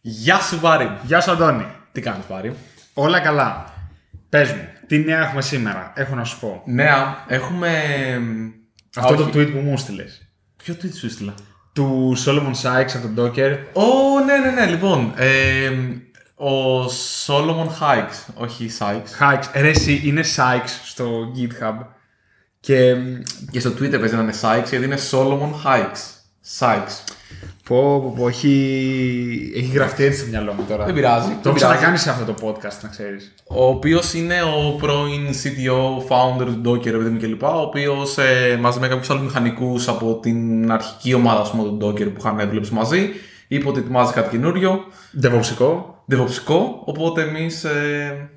Γεια σου, Πάρη. Γεια σου, Αντώνη. Τι κάνεις, Πάρη. Όλα καλά. Πες μου, τι νέα έχουμε σήμερα, έχω να σου πω. Νέα, έχουμε. Αυτό Α, το όχι. tweet που μου έστειλε. Ποιο tweet σου έστειλα; Του Solomon Sykes από τον Docker. Ω, ναι, ναι, ναι, λοιπόν. Ε, ο Solomon Hikes, όχι Sykes. Hikes. Ρε, εσύ είναι Sykes στο GitHub. Και Και στο Twitter παίζει να είναι Sykes γιατί είναι Solomon Hikes. Sykes. Πω, πω, πω, έχει, έχει γραφτεί έτσι στο μυαλό μου τώρα. Δεν πειράζει. Το δεν έχω πειράζει. ξανακάνει σε αυτό το podcast, να ξέρεις. Ο οποίος είναι ο πρώην CTO, founder του Docker, επειδή μου κλπ. Ο οποίος ε, μαζί με κάποιους άλλους μηχανικούς από την αρχική ομάδα ας πούμε, του Docker που είχαν δουλέψει μαζί, είπε ότι ετοιμάζει κάτι καινούριο, Ντεβοψικό. δεβοψικό. Οπότε εμείς ε,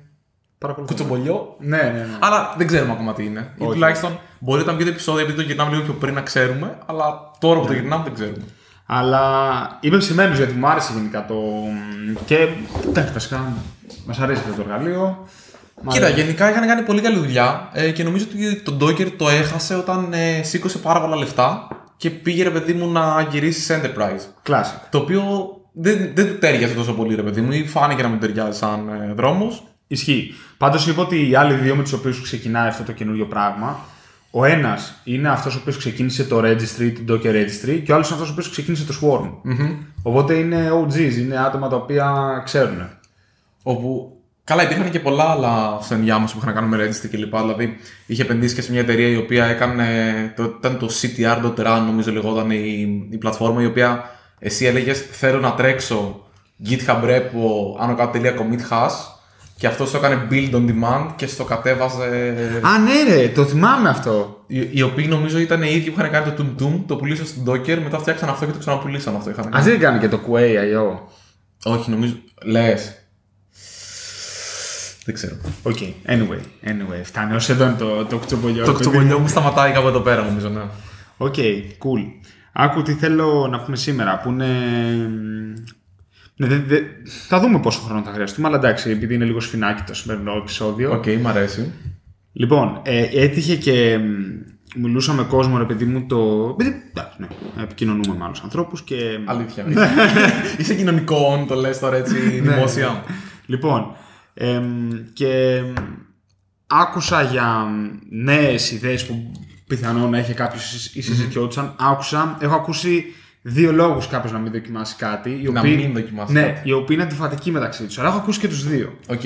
κουτσομπολιό. Ναι, ναι, ναι. Αλλά δεν ξέρουμε ακόμα τι είναι. Ή Όχι. τουλάχιστον μπορεί να βγει το επεισόδιο επειδή το γυρνάμε λίγο πιο πριν να ξέρουμε, αλλά τώρα που το γυρνάμε δεν ξέρουμε. Αλλά είμαι ψημένος γιατί μου άρεσε γενικά το. Και εντάξει, βασικά μας αρέσει αυτό το εργαλείο. Μ' Κοίτα, αρέσει. γενικά είχαν κάνει πολύ καλή δουλειά ε, και νομίζω ότι το Docker το έχασε όταν ε, σήκωσε πάρα πολλά λεφτά και πήγε ρε παιδί μου να γυρίσει σε enterprise. Classic. Το οποίο δεν, δεν του τέριαζε τόσο πολύ ρε παιδί μου ή φάνηκε να μην ταιριάζει σαν ε, δρόμος. Ισχύει. Πάντως είπα ότι οι άλλοι δύο με τους οποίους ξεκινάει αυτό το καινούριο πράγμα, ο ένας είναι αυτός ο οποίος ξεκίνησε το registry, την Docker registry, και ο άλλος είναι αυτός ο οποίος ξεκίνησε το Swarm. Οπότε είναι OGs, είναι άτομα τα οποία ξέρουν. Όπου καλά υπήρχαν και πολλά άλλα στο ενδιάμεσο που είχαν να κάνουν με registry κλπ. Δηλαδή είχε επενδύσει και σε μια εταιρεία η οποία έκανε. Το, ήταν το CTR.run, νομίζω λεγόταν η, η πλατφόρμα η οποία εσύ έλεγες Θέλω να τρέξω GitHub repo άνω κάτω τελεία commit hash και αυτός το έκανε build on demand και στο κατέβαζε. Α, ναι, ρε, το θυμάμαι αυτό. Οι, οι οποίοι νομίζω ήταν οι ίδιοι που είχαν κάνει το Tum Tum, το πουλήσαν στην Docker, μετά φτιάξαν αυτό και το ξαναπουλήσαν αυτό. Είχαν Α κάνει. δεν κάνει και το QA.io. Όχι, νομίζω. Λες. Δεν ξέρω. Οκ, anyway, anyway, φτάνει. Όσο εδώ είναι το, το κουτσομπολιό. Το κουτσομπολιό μου σταματάει κάπου εδώ πέρα, νομίζω, ναι. Οκ, cool. Άκου τι θέλω να πούμε σήμερα, που είναι... Ναι, δε- δε- θα δούμε πόσο χρόνο θα χρειαστούμε, αλλά εντάξει, επειδή είναι λίγο σφινάκι το σημερινό επεισόδιο. Οκ, μ' αρέσει. Λοιπόν, ε, έτυχε και μ, μιλούσα με κόσμο, ρε παιδί μου, το... Επειδή, εντάξει, ναι, επικοινωνούμε με άλλους ανθρώπους και... Αλήθεια. Είσαι κοινωνικό, το λες τώρα έτσι δημόσια. Λοιπόν, εμ, και μ, άκουσα για νέες ιδέες που πιθανόν να είχε κάποιος ή συζητιόντουσαν. Άκουσα, έχω ακούσει δύο λόγους κάποιος να μην δοκιμάσεις κάτι. Οι Να οποίοι- μην δοκιμάσεις Ναι, κάτι. οι οποίοι είναι αντιφατικοί μεταξύ τους. Αλλά έχω ακούσει και τους δύο. Οκ.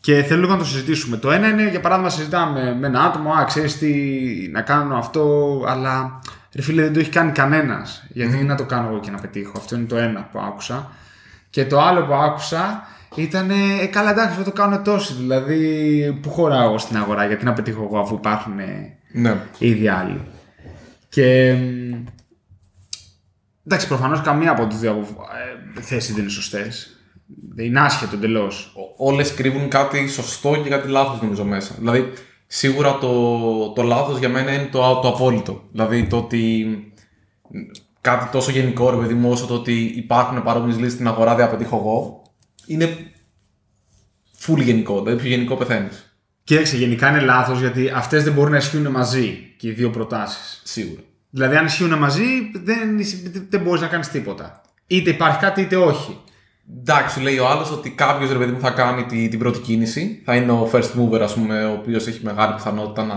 Και θέλω λίγο να το συζητήσουμε. Το ένα είναι, για παράδειγμα, συζητάμε με ένα άτομο, α, ξέρεις τι, να κάνω αυτό, αλλά ρε φίλε δεν το έχει κάνει κανένας. Γιατί να το κάνω εγώ και να πετύχω. Αυτό είναι το ένα που άκουσα. Και το άλλο που άκουσα ήταν, ε, καλά εντάξει, αυτό το κάνουν τόσοι. Δηλαδή, πού χωράω εγώ στην αγορά, γιατί να πετύχω εγώ αφού υπάρχουν ε, Ναι. ήδη άλλοι. Και. Μ, Εντάξει, προφανώς καμία από τις δύο ε, θέσεις δεν είναι σωστές. Είναι άσχετο εντελώς. Όλες κρύβουν κάτι σωστό και κάτι λάθος, νομίζω μέσα. Δηλαδή, σίγουρα το, το λάθος για μένα είναι το, το απόλυτο. Δηλαδή, το ότι κάτι τόσο γενικό, ρε παιδί μου, όσο το ότι υπάρχουν παρόμοιες λύσεις στην αγορά, δεν απαιτήχω εγώ, είναι full γενικό. Δηλαδή, πιο γενικό πεθαίνεις. Κοίταξε, γενικά είναι λάθος γιατί αυτές δεν μπορούν να ισχύουν μαζί και οι δύο προτάσεις. Σίγουρα. Δηλαδή, αν ισχύουν μαζί, δεν, δεν μπορείς να κάνεις τίποτα. Είτε υπάρχει κάτι είτε όχι. Εντάξει, σου λέει ο άλλος ότι κάποιος ρε παιδί μου θα κάνει τη, την πρώτη κίνηση. Θα είναι ο first mover, ας πούμε, ο οποίος έχει μεγάλη πιθανότητα να,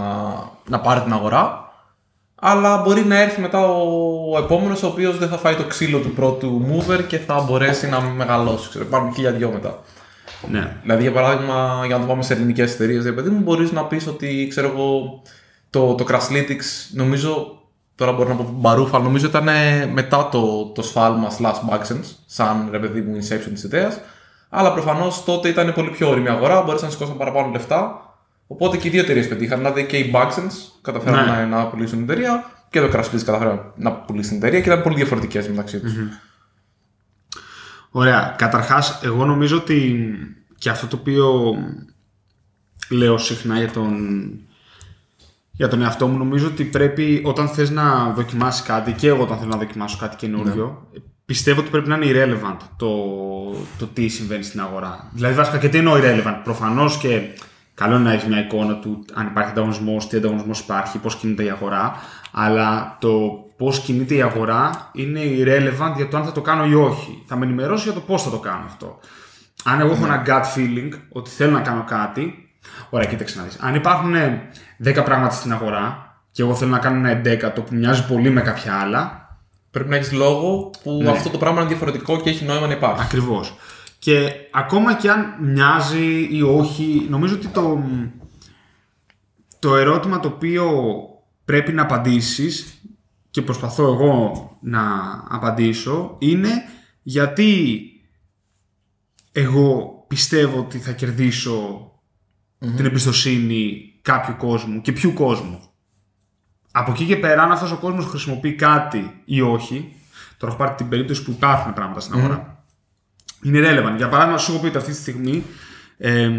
να πάρει την αγορά. Αλλά μπορεί να έρθει μετά ο, ο επόμενος, ο οποίος δεν θα φάει το ξύλο του πρώτου mover και θα μπορέσει να μεγαλώσει. Ξέρω, υπάρχουν χίλια δυο μετά. Ναι. Δηλαδή, για παράδειγμα, για να το πάμε σε ελληνικές εταιρείες, ρε παιδί μου, μπορείς να πεις ότι ξέρω εγώ, το, το Crashlytics νομίζω. Τώρα μπορώ να πω μπαρούφα, αλλά νομίζω ήταν ε, μετά το, το σφάλμα slash backsense, σαν ρε παιδί μου inception της ιδέας. Αλλά προφανώς τότε ήταν πολύ πιο όρημη αγορά, μπορούσαν να σηκώσουν παραπάνω λεφτά. Οπότε και οι δύο εταιρείες πετύχαν. Δηλαδή και οι backsense καταφέραν Ναι. να, να πουλήσουν την εταιρεία και το Crashlytics καταφέραν να πουλήσει την εταιρεία και ήταν πολύ διαφορετικές μεταξύ τους. Ωραία. Καταρχάς, εγώ νομίζω ότι και αυτό το οποίο λέω συχνά για τον, για τον εαυτό μου, νομίζω ότι πρέπει όταν θες να δοκιμάσεις κάτι και εγώ όταν θέλω να δοκιμάσω κάτι καινούριο, πιστεύω ότι πρέπει να είναι irrelevant το, το τι συμβαίνει στην αγορά. Δηλαδή, βασικά και τι εννοώ irrelevant; Προφανώς και καλό είναι να έχεις μια εικόνα του αν υπάρχει ανταγωνισμός, τι ανταγωνισμός υπάρχει, πώς κινείται η αγορά. Αλλά το πώς κινείται η αγορά είναι irrelevant για το αν θα το κάνω ή όχι. Θα με ενημερώσει για το πώς θα το κάνω αυτό. Αν εγώ έχω ένα gut feeling ότι θέλω να κάνω κάτι, ωραία, κοίταξε να δεις. Αν υπάρχουν 10 πράγματα στην αγορά και εγώ θέλω να κάνω ένα 11 που μοιάζει πολύ με κάποια άλλα, Πρέπει να έχεις λόγο που Ναι. αυτό το πράγμα είναι διαφορετικό και έχει νόημα να υπάρχει. Ακριβώς. Και ακόμα και αν μοιάζει ή όχι, νομίζω ότι το, το ερώτημα το οποίο πρέπει να απαντήσεις και προσπαθώ εγώ να απαντήσω είναι γιατί εγώ πιστεύω ότι θα κερδισω την εμπιστοσύνη κάποιου κόσμου και ποιου κόσμου. Από εκεί και πέρα, αν αυτός ο κόσμος χρησιμοποιεί κάτι ή όχι, τώρα έχω πάρει την περίπτωση που υπάρχουν πράγματα στην αγορά, είναι relevant. Για παράδειγμα, σου έχω πει ότι αυτή τη στιγμή εμ,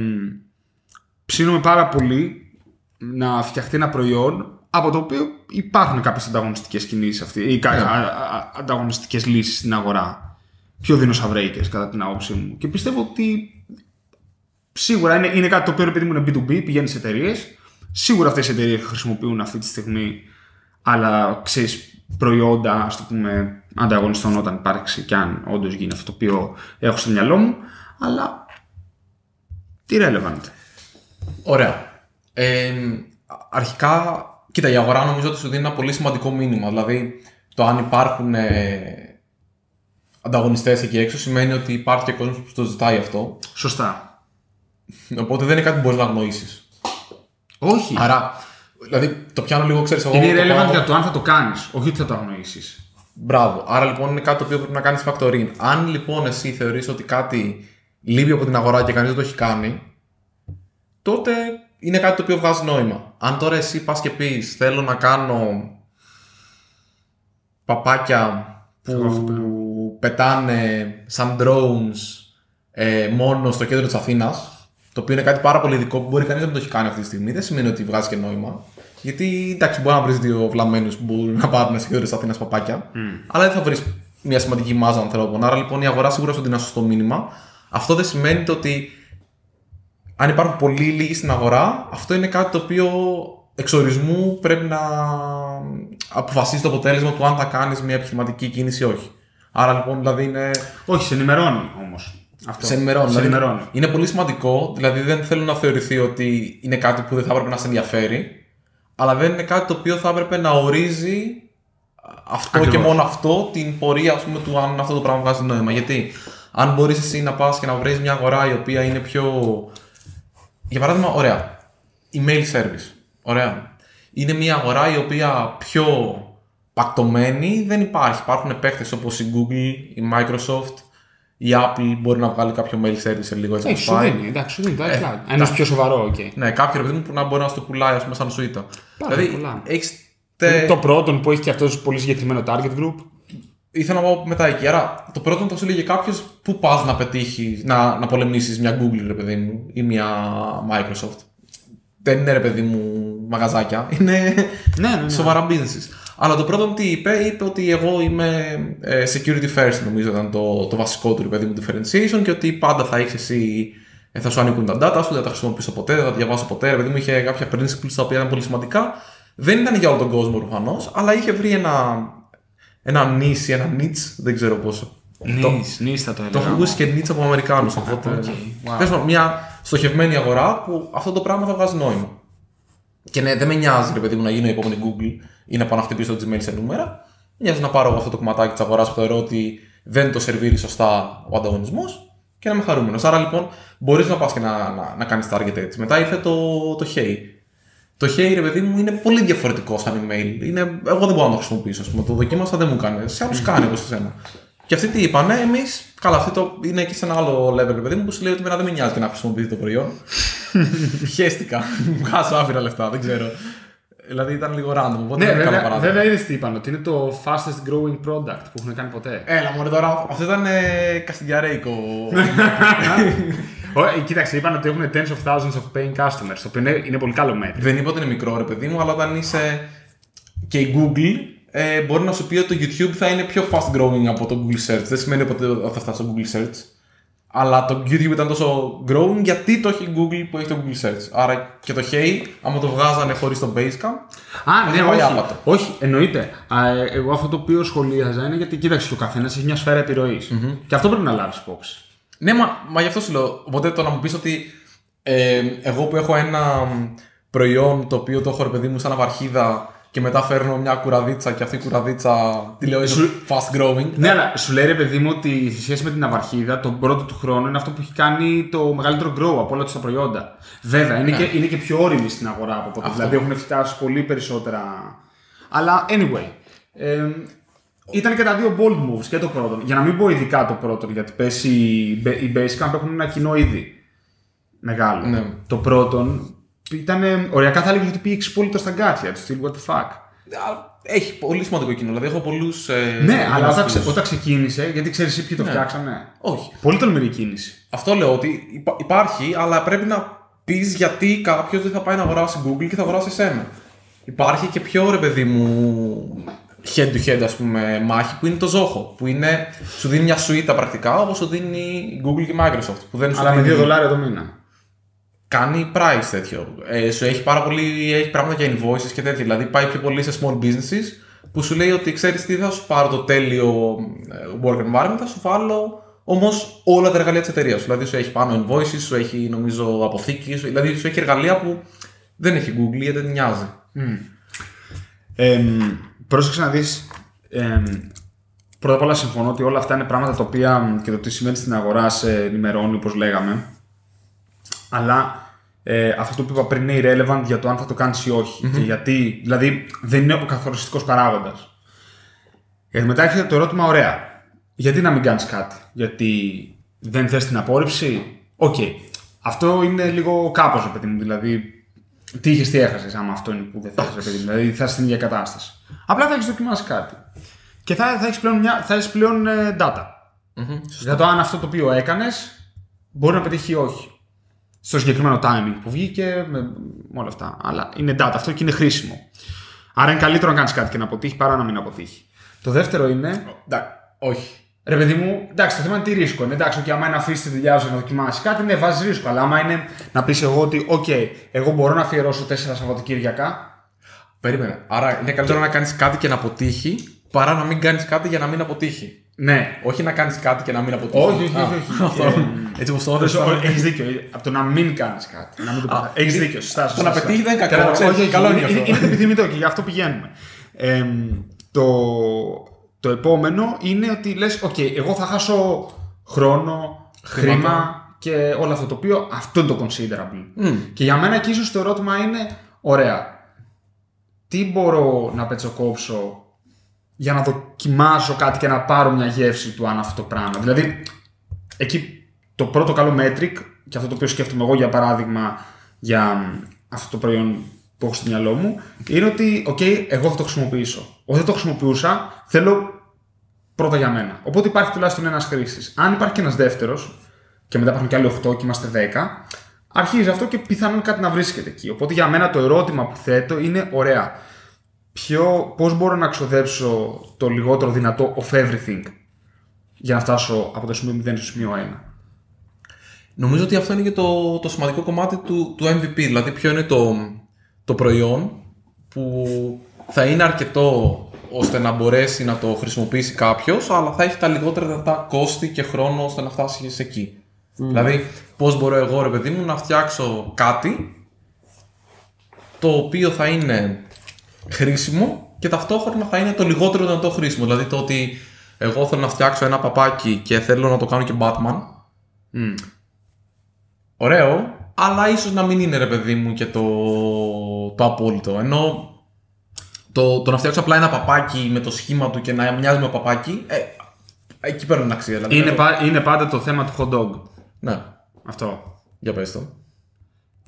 ψήνουμε πάρα πολύ να φτιαχτεί ένα προϊόν από το οποίο υπάρχουν κάποιες ανταγωνιστικές κινήσεις αυτή, ή κα- α- α- ανταγωνιστικές λύσεις στην αγορά. Πιο δεινοσαυρέικες κατά την άποψή μου. Και πιστεύω ότι σίγουρα είναι, είναι κάτι το οποίο ρε παιδί μου είναι B2B, πηγαίνεις σε εταιρείες. Σίγουρα αυτές οι εταιρείες χρησιμοποιούν αυτή τη στιγμή άλλα ξέρεις, προϊόντα, ας το πούμε, ανταγωνιστών όταν υπάρξει και αν όντως γίνει αυτό το οποίο έχω στο μυαλό μου. Αλλά. Τι relevant. Ωραία. Ε, αρχικά, κοίτα, η αγορά νομίζω ότι σου δίνει ένα πολύ σημαντικό μήνυμα. Δηλαδή, το αν υπάρχουν ε, ανταγωνιστές εκεί έξω σημαίνει ότι υπάρχει και κόσμος που το ζητάει αυτό. Σωστά. Οπότε δεν είναι κάτι που μπορείς να αγνοήσεις. Όχι. Άρα, δηλαδή, το πιάνω λίγο, ξέρεις εγώ. είναι το relevant πάω- για το αν θα το κάνεις, όχι ότι θα το αγνοήσεις. Μπράβο. Άρα λοιπόν είναι κάτι το οποίο πρέπει να κάνεις factoring. Αν λοιπόν εσύ θεωρείς ότι κάτι λείπει από την αγορά και κανείς δεν το έχει κάνει, τότε είναι κάτι το οποίο βγάζει νόημα. Αν τώρα εσύ πας και πεις θέλω να κάνω παπάκια που πετάνε σαν drones ε, μόνο στο κέντρο της Αθήνας το οποίο είναι κάτι πάρα πολύ ειδικό που μπορεί κανείς να μην το έχει κάνει αυτή τη στιγμή δεν σημαίνει ότι βγάζει και νόημα γιατί εντάξει μπορεί να βρεις δύο βλαμμένους που μπορούν να πάρουν στο κέντρο της Αθήνας παπάκια αλλά δεν θα βρεις μια σημαντική μάζα ανθρώπων άρα λοιπόν η αγορά σίγουρα σου δίνει ένα σωστό μήνυμα αυτό δεν σημαίνει το ότι αν υπάρχουν πολύ λίγοι στην αγορά, αυτό είναι κάτι το οποίο εξορισμού πρέπει να αποφασίσει το αποτέλεσμα του αν θα κάνεις μια επιχειρηματική κίνηση ή όχι. Άρα λοιπόν δηλαδή είναι. Όχι, σε ενημερώνει όμως. Αυτό. Σε ενημερώνει. Σε δηλαδή, ενημερώνει. είναι πολύ σημαντικό, δηλαδή δεν θέλω να θεωρηθεί ότι είναι κάτι που δεν θα έπρεπε να σε ενδιαφέρει, αλλά δεν είναι κάτι το οποίο θα έπρεπε να ορίζει αυτό Ακριβώς. και μόνο αυτό την πορεία ας πούμε, του αν αυτό το πράγμα βγάζει νόημα. Γιατί αν μπορείς εσύ να πας και να βρεις μια αγορά η οποία είναι πιο. Για παράδειγμα, ωραία. Email service. Ωραία. Είναι μια αγορά η οποία πιο πακτωμένη δεν υπάρχει. Υπάρχουν παίχτες όπως η Google, η Microsoft, η Apple μπορεί να βγάλει κάποιο mail service σε λίγο έτσι Έχει, όπως σου πάει. δίνει. Εντάξει, σου δίνει το iCloud. Ένας πιο σοβαρό, οκ. Ναι, κάποιος ρε παιδί μου που να μπορεί να στο πουλάει ας πούμε, σαν σουίτα. Πάρα δηλαδή, πολλά. έχεις Είναι τε... Το πρώτο που έχει και αυτός πολύ συγκεκριμένο target group. Ήθελα να πάω μετά εκεί. Άρα, το πρώτο θα σου έλεγε κάποιος πού πας να πετύχει, να, να πολεμήσεις μια Google, ρε παιδί μου, ή μια Microsoft. Δεν είναι ρε παιδί μου μαγαζάκια. Είναι Ναι, ναι, ναι. σοβαρά businesses. Αλλά το πρώτο τι είπε, είπε ότι εγώ είμαι ε, security first, νομίζω ήταν το, το βασικό του ρε παιδί μου differentiation και ότι πάντα θα έχεις εσύ, ε, θα σου ανήκουν τα data σου, δεν θα τα χρησιμοποιήσω ποτέ, δεν θα τα διαβάσω ποτέ. Ρε παιδί μου είχε κάποια principles τα οποία ήταν πολύ σημαντικά. Δεν ήταν για όλο τον κόσμο προφανώς, αλλά είχε βρει ένα, ένα niche, ένα niche, δεν ξέρω πόσο. Το, Niche, niche θα το το έλεγα. έχω ακούσει και niche από Αμερικάνους. Οπότε. OK. Wow. Τέλος πάντων, μια στοχευμένη αγορά που αυτό το πράγμα θα βγάζει νόημα. Και ναι, δεν με νοιάζει ρε παιδί μου να γίνω η επόμενη Google ή να πάω να χτυπήσω το Gmail σε νούμερα. Με νοιάζει να πάρω εγώ αυτό το κομματάκι της αγοράς που θεωρώ ότι δεν το σερβίρει σωστά ο ανταγωνισμός και να είμαι χαρούμενος. Άρα λοιπόν μπορείς να πας και να, να, να κάνεις target έτσι. Μετά ήρθε το, το Hey. Το Hey, ρε παιδί μου, είναι πολύ διαφορετικό σαν email. Είναι, εγώ δεν μπορώ να το χρησιμοποιήσω. Ας πούμε. Το δοκίμασα, δεν μου κάνει. Σε άλλους κάνει όπως σε σένα. Και αυτοί τι είπανε, εμείς, καλά, αυτό το είναι και σε ένα άλλο level, ρε παιδί μου, που σου λέει ότι εμένα δεν με νοιάζει και να χρησιμοποιείτε το προϊόν. Χαίστηκα. Βγάζω άφηρα λεφτά, δεν ξέρω. Δηλαδή ήταν λίγο random, οπότε Ναι, δεν είναι καλό βέβαια, παράδειγμα. βέβαια είδες τι είπαν, ότι είναι το fastest growing product που έχουν κάνει ποτέ. Έλα, μωρέ τώρα, αυτό ήταν ε, καστιδιαρέικο. Ω, ε, Κοίταξε, είπαν ότι έχουν tens of thousands of paying customers, το οποίο είναι, είναι πολύ καλό μέτρο. δεν είπα ότι είναι μικρό, ρε παιδί μου, αλλά όταν είσαι και η Google, ε, μπορεί να σου πει ότι το YouTube θα είναι πιο fast growing από το Google Search. Δεν σημαίνει ότι θα φτάσει στο Google Search. Αλλά το YouTube ήταν τόσο growing γιατί το έχει η Google που έχει το Google Search. Άρα και το Hey, άμα το βγάζανε χωρίς το Basecamp. Α, ναι, έχει πάει όχι. άπατο. όχι, εννοείται. Α, ε, εγώ αυτό το οποίο σχολίαζα είναι γιατί κοίταξε, ο καθένας έχει μια σφαίρα επιρροής. Και αυτό πρέπει να λάβεις υπόψη. Ναι, μα, μα γι' αυτό σου λέω. Οπότε το να μου πεις ότι ε, εγώ που έχω ένα μ, προϊόν το οποίο το έχω ρε παιδί μου σαν ναυαρχίδα και μετά φέρνω μια κουραδίτσα και αυτή η κουραδίτσα τη λέω είναι fast growing. Ναι, αλλά σου λέει ρε παιδί μου ότι σε σχέση με την ναυαρχίδα, τον πρώτο του χρόνο είναι αυτό που έχει κάνει το μεγαλύτερο grow από όλα τους τα προϊόντα. Βέβαια, είναι, και, είναι και πιο όρημη στην αγορά από ποτέ. Δηλαδή έχουν φτάσει πολύ περισσότερα. Αλλά anyway. Ε, ήταν και τα δύο bold moves και το πρώτο. Για να μην πω ειδικά το πρώτο, γιατί πες οι, οι Basecamp έχουν ένα κοινό ήδη μεγάλο. Ναι. Το πρώτον ήταν. Οριακά θα έλεγε ότι πήγε εξυπόλυτος στα γκάθια του. Στυλ what the fuck. Α, Έχει πολύ σημαντικό κοινό. Δηλαδή έχω πολλούς. Ε, Ναι, αλλά όταν, ξε- φίλους. όταν ξεκίνησε, γιατί ξέρεις εσύ ποιοι το φτιάξανε; Όχι. Πολύ τολμηρή κίνηση. Αυτό λέω ότι υπά- υπάρχει, αλλά πρέπει να πεις γιατί κάποιος δεν θα πάει να αγοράσει Google και θα αγοράσει εσένα. Υπάρχει και πιο ρε παιδί μου head to head ας πούμε μάχη που είναι το Zoho. Που είναι, σου δίνει μια suite πρακτικά όπως σου δίνει η Google και η Microsoft. Που δεν σου Αλλά με δίνει- 2 δολάρια το μήνα. Κάνει price τέτοιο. Ε, σου έχει πάρα πολύ, έχει πράγματα για invoices και τέτοια. Δηλαδή πάει πιο πολύ σε small businesses που σου λέει ότι ξέρεις τι θα σου πάρω το τέλειο ε, work environment, θα σου βάλω όμως όλα τα εργαλεία της εταιρείας. Δηλαδή σου έχει πάνω invoices, σου έχει νομίζω αποθήκη, σου- δηλαδή σου έχει εργαλεία που δεν έχει Google γιατί δεν νοιάζει. Ε, πρόσεξε να δεις, ε, πρώτα απ' όλα συμφωνώ ότι όλα αυτά είναι πράγματα τα οποία και το τι σημαίνει στην αγορά σε ενημερώνει όπως λέγαμε. Αλλά ε, αυτό που είπα πριν είναι irrelevant για το αν θα το κάνεις ή όχι. Και γιατί, δηλαδή δεν είναι ο καθοριστικός παράγοντας. Γιατί μετά έρχεται το ερώτημα, ωραία. Γιατί να μην κάνεις κάτι; Γιατί δεν θες την απόρριψη; Οκ. Αυτό είναι λίγο κάπως, ρε παιδί μου. Δηλαδή, τι είχες, τι έχασες, άμα αυτό είναι που δεν θες, ρε παιδί μου. Δηλαδή, θα είσαι στην ίδια κατάσταση. Απλά θα έχεις δοκιμάσει κάτι. Και θα, θα έχεις πλέον, μια, θα έχεις πλέον ε, data. Για το αν αυτό το οποίο έκανες μπορεί να πετύχει ή όχι. Στο συγκεκριμένο timing που βγήκε, με, με όλα αυτά. Αλλά είναι data αυτό και είναι χρήσιμο. Άρα είναι καλύτερο να κάνεις κάτι και να αποτύχει παρά να μην αποτύχει. Το δεύτερο είναι Εντάξει, όχι. Ρε παιδί μου, εντάξει, το θέμα είναι τι ρίσκο είναι. Εντάξει, και άμα είναι να αφήσεις τη δουλειά σου να δοκιμάσεις κάτι, ναι, βάζεις ρίσκο. Αλλά άμα είναι να πεις εγώ ότι, οκ, εγώ μπορώ να αφιερώσω τέσσερα Σαββατοκύριακα. Περίμενε. Άρα είναι καλύτερο να κάνεις κάτι και να αποτύχει παρά να μην κάνεις κάτι για να μην αποτύχει. Ναι. Όχι να κάνεις κάτι και να μην αποτύχει. Όχι, όχι, Α, όχι, όχι. αυτό. Ε, Έτσι όπως το έδωσε. Έχεις δίκιο. Από το να μην κάνεις κάτι. Να μην το Έχεις είναι- δίκιο. Σωστά, το σωστά, να σωστά. πετύχει δεν είναι κακό, Καλά, ξέρεις, όχι, όχι, καλό είναι είναι, αυτό. είναι, είναι το επιθυμητό και γι' αυτό πηγαίνουμε. Ε, το, το επόμενο είναι ότι λες, οκ, εγώ θα χάσω χρόνο, χρήμα και όλο αυτό το οποίο αυτό είναι το considerable. Και για μένα και ίσως το ερώτημα είναι, ωραία, τι μπορώ να πετσοκόψω για να δοκιμάσω κάτι και να πάρω μια γεύση του αν αυτό το πράγμα. Δηλαδή, εκεί το πρώτο καλό metric, και αυτό το οποίο σκέφτομαι εγώ για παράδειγμα για μ, αυτό το προϊόν που έχω στο μυαλό μου, είναι ότι, οκ, εγώ θα το χρησιμοποιήσω. Όχι δεν το χρησιμοποιούσα, θέλω πρώτα για μένα. Οπότε υπάρχει τουλάχιστον ένας χρήστης. Αν υπάρχει και ένας δεύτερος, και μετά υπάρχουν και άλλοι 8 και είμαστε 10, αρχίζει αυτό και πιθανόν κάτι να βρίσκεται εκεί. Οπότε για μένα το ερώτημα που θέτω είναι, ωραία, ποιο, πώς μπορώ να ξοδέψω το λιγότερο δυνατό of everything για να φτάσω από το σημείο 0 στο σημείο 1. Νομίζω ότι αυτό είναι και το, το σημαντικό κομμάτι του, του MVP. Δηλαδή, ποιο είναι το, το προϊόν που θα είναι αρκετό ώστε να μπορέσει να το χρησιμοποιήσει κάποιος, αλλά θα έχει τα λιγότερα δυνατά κόστη και χρόνο ώστε να φτάσει σε εκεί. Δηλαδή, πώς μπορώ εγώ, ρε παιδί μου, να φτιάξω κάτι το οποίο θα είναι χρήσιμο και ταυτόχρονα θα είναι το λιγότερο δυνατό χρήσιμο. Δηλαδή, το ότι εγώ θέλω να φτιάξω ένα παπάκι και θέλω να το κάνω και Batman, ωραίο, αλλά ίσως να μην είναι ρε παιδί μου και το, το απόλυτο. Ενώ το, το να φτιάξω απλά ένα παπάκι με το σχήμα του και να μοιάζει με παπάκι, ε, εκεί παίρνουν αξία. Δηλαδή, Είναι, το- πα- είναι πάντα το θέμα του hot dog. Ναι, Αυτό. για πες το.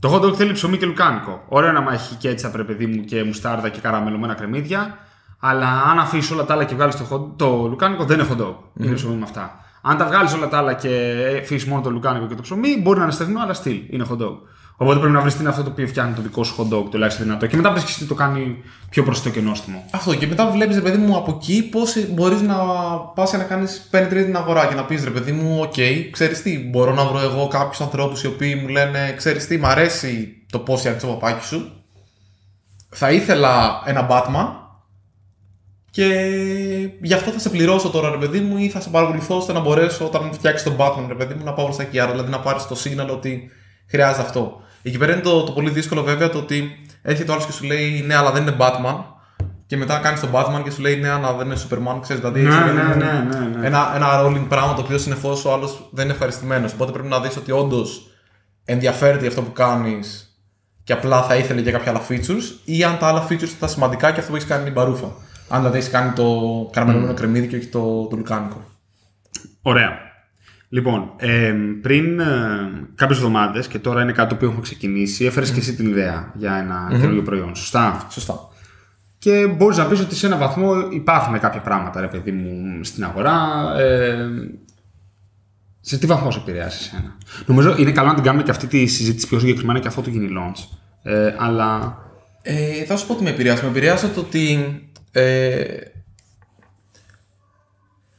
Το hot dog θέλει ψωμί και λουκάνικο. Ωραίο να έχει κέτσα, ρε παιδί μου, και μουστάρδα και καραμελωμένα κρεμμύδια. Αλλά αν αφήσεις όλα τα άλλα και βγάλεις το, hot- το λουκάνικο, δεν είναι hot dog. Είναι ψωμί με αυτά. Αν τα βγάλεις όλα τα άλλα και αφήσεις μόνο το λουκάνικο και το ψωμί, μπορεί να είναι στεγνό, αλλά still. Είναι hot dog. Οπότε πρέπει να βρεις τι είναι αυτό το οποίο φτιάχνει το δικό σου hot dog, το ελάχιστο δυνατό. Και μετά βρίσκεις τι το κάνει πιο προσιτό και νόστιμο. Αυτό και μετά βλέπεις, ρε παιδί μου, από εκεί πώς μπορείς να πας να κάνεις penetrate την αγορά και να πεις, ρε παιδί μου, οκ, ξέρεις τι, μπορώ να βρω εγώ κάποιους ανθρώπους οι οποίοι μου λένε, ξέρεις τι, μ' αρέσει το πώς φτιάχνεις το παπάκι σου. Θα ήθελα ένα Batman και γι' αυτό θα σε πληρώσω τώρα, ρε παιδί μου, ή θα σε παρακολουθώ ώστε να μπορέσω όταν φτιάξεις τον Batman, ρε παιδί μου, να πάω προ τα εκεί. Άρα, δηλαδή να πάρεις το signal ότι χρειάζεται αυτό. Εκεί πέρα είναι το, το πολύ δύσκολο βέβαια το ότι έρχεται ο άλλος και σου λέει ναι, αλλά δεν είναι Batman. Και μετά κάνεις τον Batman και σου λέει ναι, αλλά δεν είναι Superman. Ξέρεις, δηλαδή, Ναι, έχει ναι, ένα- ναι, ναι, ναι. Ένα, ένα rolling πράγμα το οποίο συνεχώ ο άλλος δεν είναι ευχαριστημένος. Οπότε πρέπει να δεις ότι όντως ενδιαφέρεται για αυτό που κάνεις και απλά θα ήθελε για κάποια άλλα features ή αν τα άλλα features θα ήταν σημαντικά και αυτό που έχεις κάνει είναι η μπαρούφα. Αν δηλαδή έχεις κάνει το καραμελωμένο κρεμμύδι και όχι το, το λουκάνικο. Ωραία. Λοιπόν, ε, πριν ε, κάποιες εβδομάδες, και τώρα είναι κάτι το οποίο έχουμε ξεκινήσει, έφερες και εσύ την ιδέα για ένα καινούργιο προϊόν. Σωστά; Σωστά. Και μπορείς να πεις ότι σε έναν βαθμό υπάρχουν κάποια πράγματα, ρε παιδί μου, στην αγορά. Ε, σε τι βαθμό σε επηρεάσει εσένα; Νομίζω είναι καλό να την κάνουμε και αυτή τη συζήτηση πιο συγκεκριμένα και αφού το γίνει launch. Ε, αλλά. Ε, θα σου πω τι με επηρεάσε. Με επηρεάσε το ότι ε,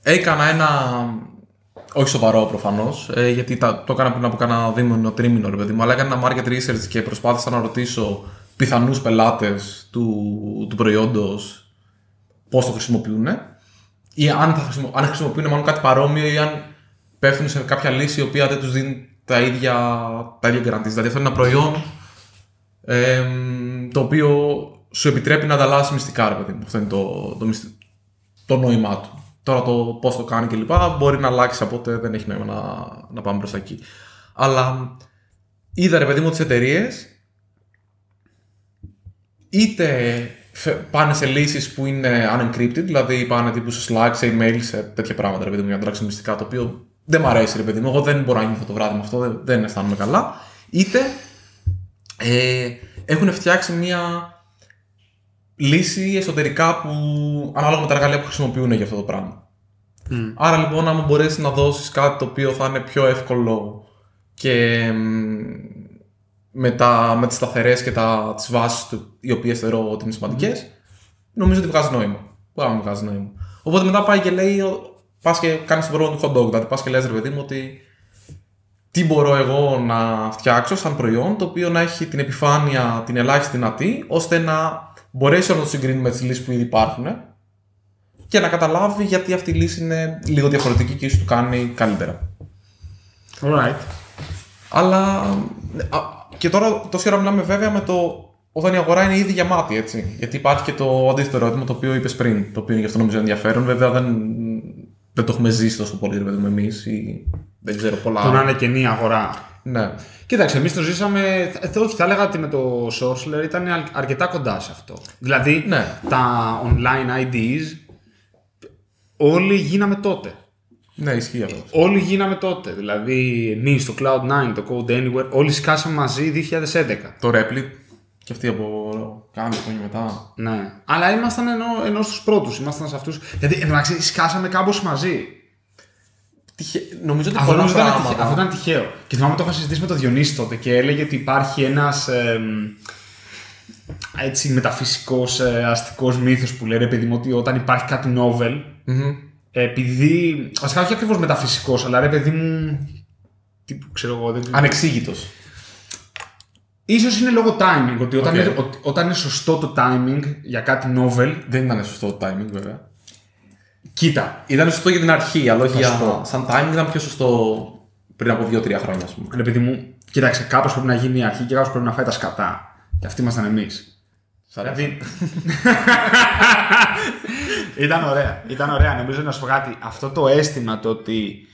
έκανα ένα. Όχι σοβαρό προφανώς, ε, γιατί τα, το έκανα πριν από κάνα δίμηνο, τρίμηνο, ρε παιδί μου, αλλά έκανα ένα market research και προσπάθησα να ρωτήσω πιθανούς πελάτες του, του προϊόντος πώς το χρησιμοποιούν ή αν, θα χρησιμο, αν χρησιμοποιούν μάλλον κάτι παρόμοιο ή αν πέφτουν σε κάποια λύση η οποία δεν τους δίνει τα ίδια, τα ίδια guarantees. Δηλαδή αυτό είναι ένα προϊόν ε, το οποίο σου επιτρέπει να ανταλλάσσει μυστικά, ρε παιδί μου. Αυτό είναι το, το, μυστι- το νόημά του. Τώρα το πώς το κάνει κλπ. μπορεί να αλλάξει, οπότε δεν έχει νόημα να, να πάμε προς τα εκεί. Αλλά είδα ρε παιδί μου τις εταιρείες είτε φε- πάνε σε λύσεις που είναι unencrypted, δηλαδή πάνε τύπου σε Slack, σε email, σε τέτοια πράγματα ρε παιδί μου για να αντράξουν μυστικά, το οποίο δεν μ' αρέσει ρε παιδί μου, εγώ δεν μπορώ να νιώθω το βράδυ με αυτό, δεν, δεν αισθάνομαι καλά. Είτε ε, έχουν φτιάξει μια λύση εσωτερικά που ανάλογα με τα εργαλεία που χρησιμοποιούν για αυτό το πράγμα. Άρα λοιπόν, άμα μπορέσεις να δώσεις κάτι το οποίο θα είναι πιο εύκολο και μ, με, τα, με τις σταθερές και τα, τις βάσεις του, οι οποίες θεωρώ ότι είναι σημαντικές, νομίζω ότι βγάζει νόημα. Μπορεί να μου βγάζει νόημα. Οπότε μετά πάει και λέει, πας και κάνεις το πρόβλημα του hot dog. Δηλαδή πας και λες ρε παιδί μου ότι τι μπορώ εγώ να φτιάξω σαν προϊόν το οποίο να έχει την επιφάνεια την ελάχιστη δυνατή ώστε να μπορέσει να το συγκρίνει με τις λύσεις που ήδη υπάρχουν και να καταλάβει γιατί αυτή η λύση είναι λίγο διαφορετική και ίσως του κάνει καλύτερα. Alright. Αλλά α, και τώρα τόση ώρα μιλάμε βέβαια με το όταν η αγορά είναι ήδη γεμάτη, έτσι. Γιατί υπάρχει και το αντίθετο ερώτημα το οποίο είπες πριν, το οποίο είναι γι' αυτό νομίζω ενδιαφέρον. Βέβαια δεν, δεν το έχουμε ζήσει τόσο πολύ, ρε παιδί μου, εμείς ή δεν ξέρω πολλά. Το να είναι καινή αγορά. Ναι. Κοίταξε, εμείς το ζήσαμε. ε, όχι, θα έλεγα ότι με το Sorcerer ήταν αρ- αρκετά κοντά σε αυτό. Δηλαδή, Ναι. τα online IDs όλοι γίναμε τότε. Ναι, ισχύει αυτό. Όλοι γίναμε τότε. Δηλαδή, εμεί το Cloud9, το Code Anywhere, όλοι σκάσαμε μαζί 2011. Το Replit και αυτοί από κάνα χρόνια μετά. Ναι. Αλλά ήμασταν ενώ, ενώ στου πρώτους. Ήμασταν σε αυτούς. Γιατί εντάξει, σκάσαμε κάπως μαζί. Τυχε... Νομίζω ότι Αυτό, πολλά νομίζω ήταν πράγματα. τυχαίο. αυτό ήταν τυχαίο. Και θυμάμαι το είχα συζητήσει με τον Διονύση τότε και έλεγε ότι υπάρχει ένας. έτσι μεταφυσικός ε, αστικός μύθος που λέει ρε παιδί μου ότι όταν υπάρχει κάτι novel Μμμ. επειδή, βασικά όχι ακριβώς μεταφυσικός αλλά ρε παιδί μου τύπου ξέρω εγώ δεν Ανεξήγητος. Ίσως είναι λόγω timing ότι όταν, Οκ. είναι, ότι- όταν είναι σωστό το timing για κάτι novel Δεν ήταν σωστό το timing βέβαια. Κοίτα Ήταν σωστό για την αρχή, αλλά όχι Θα σου για... πω. σαν timing ήταν πιο σωστό πριν από 2-3 χρόνια, ας πούμε. ρε παιδί μου κοίταξε κάπως πρέπει να γίνει η αρχή και κάπως πρέπει να φάει τα σκατά και αυτοί ήμασταν εμείς Δηλαδή. ήταν ωραία. Ήταν ωραία. Νομίζω να σου πω κάτι. Αυτό το αίσθημα το ότι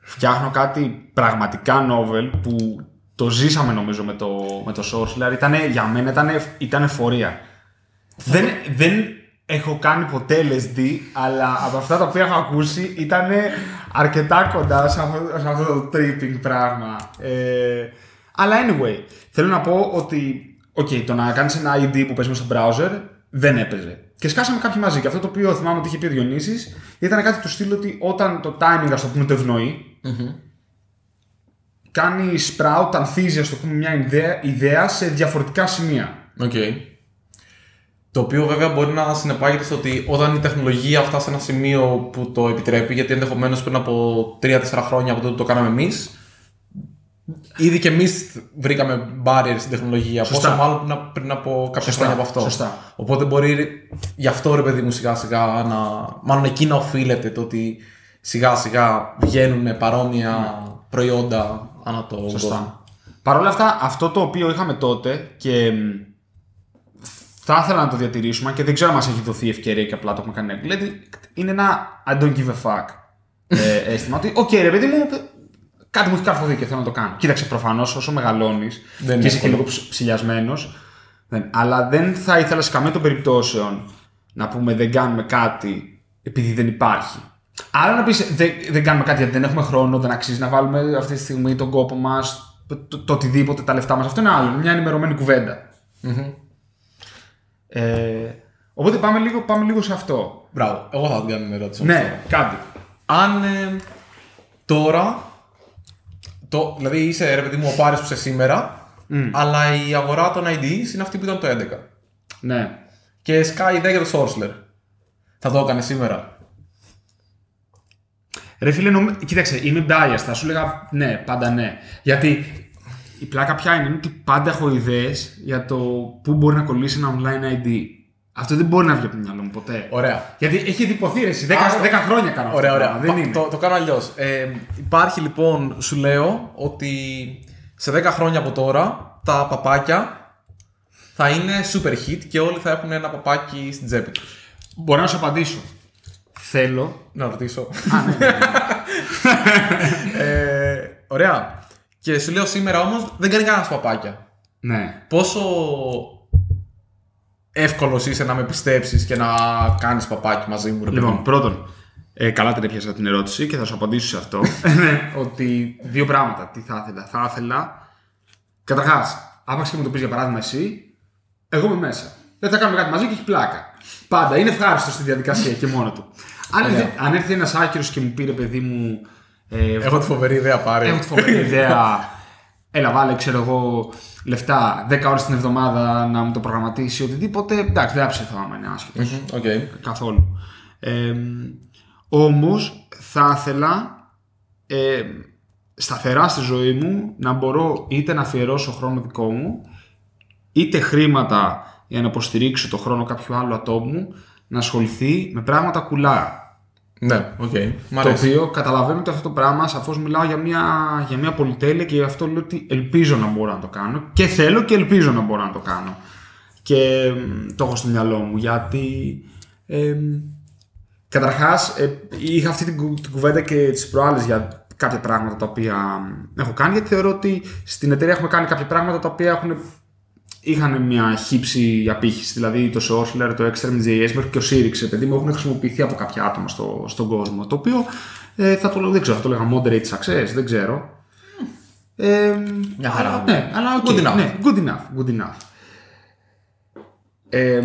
φτιάχνω κάτι πραγματικά novel που το ζήσαμε νομίζω με το, με το Sorcerer ήταν για μένα ήταν, ήταν εφορία. Δεν, δεν έχω κάνει ποτέ LSD, αλλά από αυτά τα οποία έχω ακούσει ήταν αρκετά κοντά σε αυτό, σε αυτό το tripping πράγμα. Ε, αλλά anyway, θέλω να πω ότι okay, το να κάνεις ένα IDE που παίζει μες στο browser δεν έπαιζε. Και σκάσαμε κάποιοι μαζί. Και αυτό το οποίο θυμάμαι ότι είχε πει ο Διονύσης ήταν κάτι του στυλ ότι όταν το timing, ας το πούμε, το ευνοεί, κάνεις sprout, ανθίζει, ας το πούμε, μια ιδέα, ιδέα σε διαφορετικά σημεία. Οκ. Το οποίο βέβαια μπορεί να συνεπάγεται στο ότι όταν η τεχνολογία φτάσει σε ένα σημείο που το επιτρέπει, γιατί ενδεχομένως πριν από 3-4 χρόνια από τότε που το κάναμε εμείς, ήδη και εμείς βρήκαμε barriers στην τεχνολογία. Σωστά. Πόσο μάλλον πριν, πριν από κάποια Σωστά, χρόνια από αυτό. σωστά. Οπότε μπορεί γι' αυτό ρε παιδί μου σιγά σιγά να. Μάλλον εκεί να οφείλεται το ότι σιγά σιγά βγαίνουν παρόμοια προϊόντα ανά το κόσμο. Σωστά. Παρ' όλα αυτά, αυτό το οποίο είχαμε τότε και μ, θα ήθελα να το διατηρήσουμε και δεν ξέρω αν μας έχει δοθεί ευκαιρία και απλά το έχουμε κάνει. Δηλαδή, είναι ένα I don't give a fuck ε, αίσθημα. Ότι, οκ, ρε παιδί μου, κάτι μου έχει καρφωθεί και θέλω να το κάνω. Κοίταξε, προφανώς όσο μεγαλώνεις Δεν και είναι είσαι και εύκολο. λίγο ψυλλιασμένος, αλλά δεν θα ήθελα σε καμία των περιπτώσεων να πούμε δεν κάνουμε κάτι επειδή δεν υπάρχει. Άρα να πεις δεν, δεν κάνουμε κάτι γιατί δεν έχουμε χρόνο, δεν αξίζει να βάλουμε αυτή τη στιγμή τον κόπο μας, το, το, το οτιδήποτε, τα λεφτά μας. Αυτό είναι άλλο. είναι Μια ενημερωμένη κουβέντα. Ε, οπότε πάμε λίγο, πάμε λίγο σε αυτό. Μπράβο, εγώ θα την κάνω μια ερώτηση. όμως τώρα. Ναι, κάτι. Αν ε, τώρα. Το, δηλαδή είσαι ρε παιδί μου ο Πάρης που είσαι σήμερα, αλλά η αγορά των IDs είναι αυτή που ήταν το 11. Ναι. Και σκάει ιδέα για το Sourceler. Θα το έκανε σήμερα. Ρε φίλε, νομ... κοίταξε, είμαι biased. Θα σου έλεγα ναι, πάντα ναι. Γιατί η πλάκα πια είναι ότι πάντα έχω ιδέες για το πού μπορεί να κολλήσει ένα online ID. Αυτό δεν μπορεί να βγει από το μυαλό μου ποτέ. Ωραία. Γιατί έχει εντυπωθεί ρε, εσύ. 10, Α, 10 χρόνια κάνω αυτό. Ωραία, το ωραία. πράγμα, Δεν Πα- είναι. Το, το κάνω αλλιώς. Ε, υπάρχει λοιπόν, σου λέω ότι σε 10 χρόνια από τώρα τα παπάκια θα είναι super hit και όλοι θα έχουν ένα παπάκι στην τσέπη τους. Μπορώ να σου απαντήσω. Θέλω. Να ρωτήσω. Α, ναι, ναι, ναι. ε, ωραία. Και σου λέω σήμερα όμως δεν κάνει κανένας παπάκια. ναι. Πόσο εύκολος είσαι να με πιστέψεις και να κάνεις παπάκι μαζί μου, ρε παιδί Λοιπόν, μου; πρώτον, ε, καλά την έπιασα την ερώτηση και θα σου απαντήσω σε αυτό. Ναι, ότι δύο πράγματα. Τι θα ήθελα. Θα ήθελα. Καταρχάς, άπαξ και μου το πεις για παράδειγμα εσύ, εγώ είμαι μέσα. Δεν θα κάνουμε κάτι μαζί και έχει πλάκα. Πάντα. Είναι ευχάριστο στη διαδικασία και μόνο του. Αν, Ωραία. έρθει- αν έρθει ένας άκυρος και μου πει ρε παιδί μου. Ε, Έχω τη φοβερή ιδέα πάρει. Έχω τη φοβερή ιδέα. Έλα, βάλε, ξέρω εγώ, λεφτά 10 ώρες την εβδομάδα να μου το προγραμματίσει οτιδήποτε. Εντάξει, δεν θα ψηθώ άμα είναι άσχετος. Μμμ, Οκ. Καθόλου. Ε, όμως θα ήθελα ε, σταθερά στη ζωή μου να μπορώ είτε να αφιερώσω χρόνο δικό μου είτε χρήματα για να υποστηρίξω το χρόνο κάποιου άλλου ατόμου να ασχοληθεί με πράγματα κουλά. Ναι, οκ. Μ' Το αρέσει. οποίο καταλαβαίνω ότι αυτό το πράγμα σαφώς μιλάω για μια, για μια πολυτέλεια και γι' αυτό λέω ότι ελπίζω να μπορώ να το κάνω και θέλω και ελπίζω να μπορώ να το κάνω. Και μ, το έχω στο μυαλό μου γιατί. Ε, Καταρχάς, είχα αυτή την, κου- την κουβέντα και τις προάλλες για κάποια πράγματα τα οποία μ, έχω κάνει γιατί θεωρώ ότι στην εταιρεία έχουμε κάνει κάποια πράγματα τα οποία έχουν είχαν μια χι ψι απήχηση. Δηλαδή το SourceLair, το Extreme.js μέχρι και ο Sirix, παιδί μου, έχουν χρησιμοποιηθεί από κάποια άτομα στο, στον κόσμο. Το οποίο ε, θα το λέω, δεν ξέρω, θα το λέγα moderate success, δεν ξέρω. Ε, Μια χαρά. αλλά, ναι, αλλά OK, Good enough. Ναι, good enough. Good enough. Ε,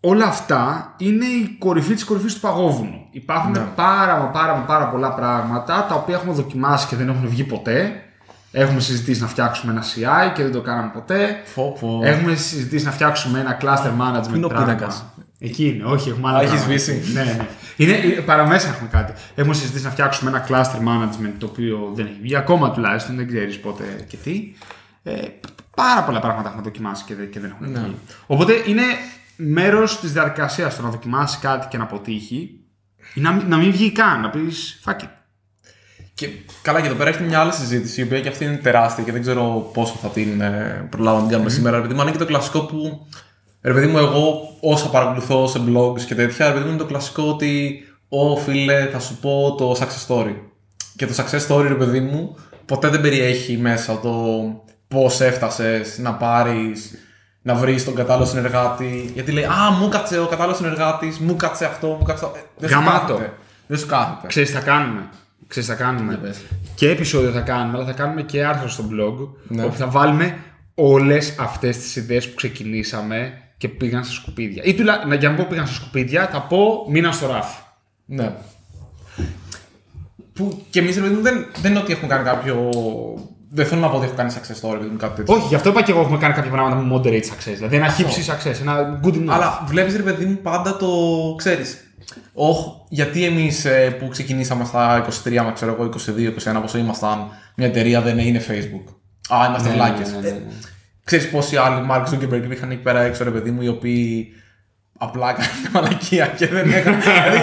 όλα αυτά είναι η κορυφή της κορυφής του παγόβουνου. Υπάρχουν Ναι. πάρα, μα πάρα, μα πάρα πολλά πράγματα τα οποία έχουμε δοκιμάσει και δεν έχουν βγει ποτέ. Έχουμε συζητήσει να φτιάξουμε ένα CI και δεν το κάναμε ποτέ. Φω, φω. Έχουμε συζητήσει να φτιάξουμε ένα cluster management. είναι ο πράγμα. πίνακας; Εκεί είναι, όχι, έχουμε άλλα. Α, έχεις πράγματα. σβήσει. Ναι, ναι. Είναι, είναι- παραμέσα έχουμε κάτι. Έχουμε συζητήσει να φτιάξουμε ένα cluster management το οποίο δεν έχει βγει ακόμα τουλάχιστον, δεν ξέρεις πότε και τι. Ε, πάρα πολλά πράγματα έχουμε δοκιμάσει και δεν, και δεν έχουν Ναι. βγει. Οπότε είναι μέρος της διαδικασίας το να δοκιμάσεις κάτι και να αποτύχει ή να, μην- να μην βγει καν, να πεις fuck it. Και καλά, και εδώ πέρα έχει μια άλλη συζήτηση, η οποία και αυτή είναι τεράστια και δεν ξέρω πόσο θα την ε, προλάβω να την κάνουμε σήμερα. Επειδή μου είναι και το κλασικό που. Ρε παιδί μου, εγώ όσα παρακολουθώ σε blogs και τέτοια, ρε παιδί μου είναι το κλασικό ότι Ω φίλε, θα σου πω το success story. Και το success story, ρε παιδί μου, ποτέ δεν περιέχει μέσα το πώς έφτασες να πάρεις, να βρεις τον κατάλληλο συνεργάτη. Γιατί λέει Α, μου κάτσε ο κατάλληλος συνεργάτης, μου κάτσε αυτό, μου κάτσε. αυτό». Ε, δεν σου Γαμάτο. κάθεται. Δεν σου κάθεται. Ξέρεις τι θα κάνουμε; Ξέρεις τι θα κάνουμε. Για πες. Και επεισόδιο θα κάνουμε, αλλά θα κάνουμε και άρθρο στο blog. Ναι. Όπου θα βάλουμε όλες αυτές τις ιδέες που ξεκινήσαμε και πήγαν στα σκουπίδια. Ή τουλάχιστον, για να μην πω πήγαν στα σκουπίδια, θα πω μείναν στο ράφι. Ναι. Που και εμείς, ρε παιδί μου, δεν, δεν είναι ότι έχουμε κάνει κάποιο. Δεν θέλω να πω ότι έχω κάνει success story, ρε παιδί μου, κάτι τέτοιο. Όχι, γι' αυτό είπα και εγώ έχουμε κάνει κάποια πράγματα με moderate success. Δηλαδή ένα χύψη success, ένα good enough. Αλλά βλέπεις, ρε παιδί μου, πάντα το ξέρεις. Όχι, γιατί εμείς που ξεκινήσαμε στα 23, μα ξέρω εγώ, 22, 21, πόσο ήμασταν, μια εταιρεία δεν είναι Facebook. Α, είμαστε Ναι, βλάκες. ναι, ναι, ναι, ναι. Ξέρεις πόσοι άλλοι Mark Zuckerberg είχαν εκεί πέρα έξω, ρε παιδί μου, οι οποίοι απλά έκαναν μια μαλακία και δεν έκαναν. δηλαδή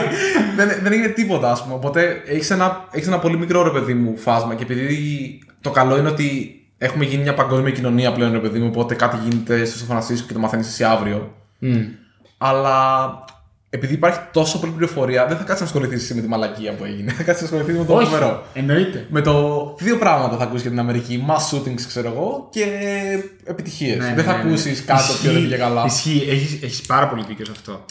δεν, δεν έγινε τίποτα, ας πούμε. Οπότε έχεις ένα, έχεις ένα πολύ μικρό ρε παιδί μου φάσμα και επειδή το καλό είναι ότι έχουμε γίνει μια παγκόσμια κοινωνία πλέον, ρε παιδί μου, οπότε κάτι γίνεται στο Σαν Φρανσίσκο και το μαθαίνεις εσύ αύριο. Μμ. Αλλά επειδή υπάρχει τόσο πολλή πληροφορία, δεν θα κάτσεις να ασχοληθείς με τη μαλακία που έγινε. Θα κάτσεις να ασχοληθείς με το Όχι, φοβερό. εννοείται. Με το δύο πράγματα θα ακούσεις για την Αμερική. Mass shootings, ξέρω εγώ, και επιτυχίες. Ναι, δεν θα ναι, ναι. ακούσεις κάτι το οποίο δεν πήγε καλά. Ισχύει, έχεις, έχεις πάρα πολύ δίκιο σε αυτό.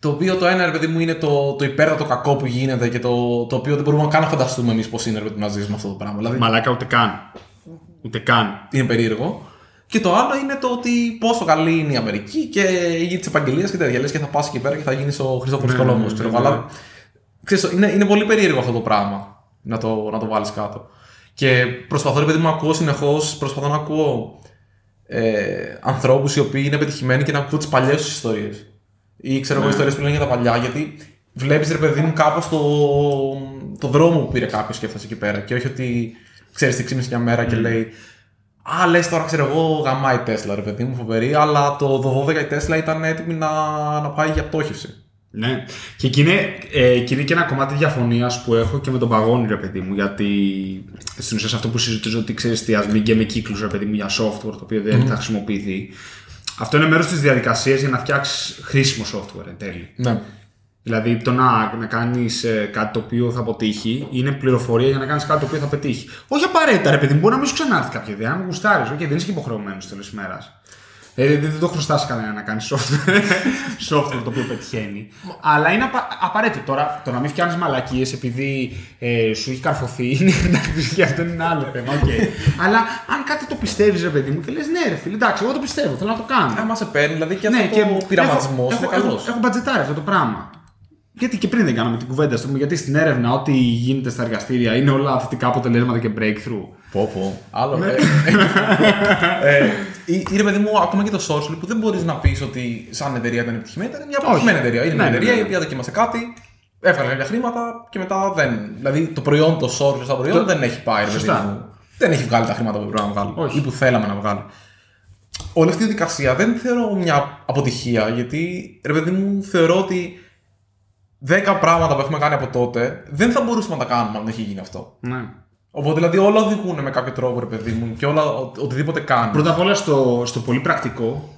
Το οποίο το ένα, ρε παιδί μου, είναι το, το υπέρτατο κακό που γίνεται και το, το οποίο δεν μπορούμε καν να φανταστούμε εμείς πώς είναι ρε, παιδί μου, να ζήσουμε αυτό το πράγμα. Δηλαδή Μαλάκα ούτε καν. Ούτε καν. είναι περίεργο. Και το άλλο είναι το ότι πόσο καλή είναι η Αμερική και η γη τη επαγγελία και τέτοια. Λες και θα πας εκεί πέρα και θα γίνεις ο Χριστόφορο Ναι, Κολόμο. ναι, ξέρω ναι, εγώ. ναι. Αλλά ξέρεις, είναι, είναι πολύ περίεργο αυτό το πράγμα να το, να το βάλεις κάτω. Και προσπαθώ, ρε παιδί μου, να ακούω συνεχώς, προσπαθώ να ακούω ε, ανθρώπους οι οποίοι είναι πετυχημένοι και να ακούω τις παλιές τους ιστορίες. Ή ξέρω εγώ ιστορίες που λένε για τα παλιά, γιατί βλέπεις ρε παιδί μου κάπως το, το δρόμο που πήρε κάποιος και έφτασε εκεί πέρα. Και όχι ότι ξέρεις τι ξύπνησε μια μέρα και λέει Α, λες τώρα ξέρω εγώ γαμάει η Τέσλα, ρε παιδί μου, φοβερή, αλλά το 12 η Τέσλα ήταν έτοιμη να, να πάει για πτώχευση. Ναι. Και εκεί είναι, ε, εκεί είναι και ένα κομμάτι διαφωνίας που έχω και με τον παγόνι, ρε παιδί μου. Γιατί στην ουσία σε αυτό που συζητήσω ότι ξέρεις τι, ας μην και με κύκλους, ρε παιδί μου, για software το οποίο δεν θα χρησιμοποιηθεί. Αυτό είναι μέρος της διαδικασίας για να φτιάξεις χρήσιμο software εν τέλει. Ναι. Δηλαδή το να, να κάνεις κάτι το οποίο θα αποτύχει είναι πληροφορία για να κάνεις κάτι το οποίο θα πετύχει. Όχι απαραίτητα, ρε παιδί μου, μπορεί να μην σου ξανάρθει κάποια ιδέα, αν γουστάρεις. Okay, δεν είσαι και υποχρεωμένος στο τέλος της μέρα. Ε, δεν, δεν το χρωστά κανένα να κάνει software, software το οποίο πετυχαίνει. Αλλά είναι απα, απαραίτητο. Τώρα το να μην φτιάχνει μαλακίε επειδή ε, σου έχει καρφωθεί είναι εντάξει, και αυτό είναι ένα άλλο θέμα. Okay. Αλλά αν κάτι το πιστεύει, ρε παιδί μου, και λε ναι, ρε φίλε, εντάξει, εγώ το πιστεύω, θέλω να το κάνω. Άμα σε παίρνει, δηλαδή και Ναι, αυτό ο πειραματισμό έχω, είναι έχω, καλό. έχω, έχω μπατζετάρει αυτό το πράγμα. Γιατί και πριν δεν κάναμε την κουβέντα, ας πούμε, γιατί στην έρευνα ό,τι γίνεται στα εργαστήρια είναι όλα θετικά αποτελέσματα και breakthrough. Πω, πω. Άλλο. ε, ε, ή, ή ρε παιδί μου, ακόμα και το social που δεν μπορείς να πεις ότι σαν εταιρεία ήταν επιτυχημένη, ήταν μια αποτυχημένη εταιρεία. Είναι Ναι, μια ναι, εταιρεία ναι. η οποία δοκίμασε κάτι, έφερε κάποια χρήματα και μετά δεν. Δηλαδή το προϊόν, το social σαν προϊόν Το- δεν έχει πάει. Ρε, παιδί Σωστά. μου. Δεν έχει βγάλει τα χρήματα που πρέπει να βγάλει Όχι. ή που θέλαμε να βγάλει. Όλη αυτή η διαδικασία δεν θεωρώ μια αποτυχία γιατί ρε παιδί μου θεωρώ ότι 10 πράγματα που έχουμε κάνει από τότε δεν θα μπορούσαμε να τα κάνουμε αν δεν είχε γίνει αυτό. Ναι. Οπότε δηλαδή όλα οδηγούν με κάποιο τρόπο, ρε παιδί μου, και όλα ο- οτιδήποτε κάνουν. Πρώτα απ' όλα στο, στο πολύ πρακτικό.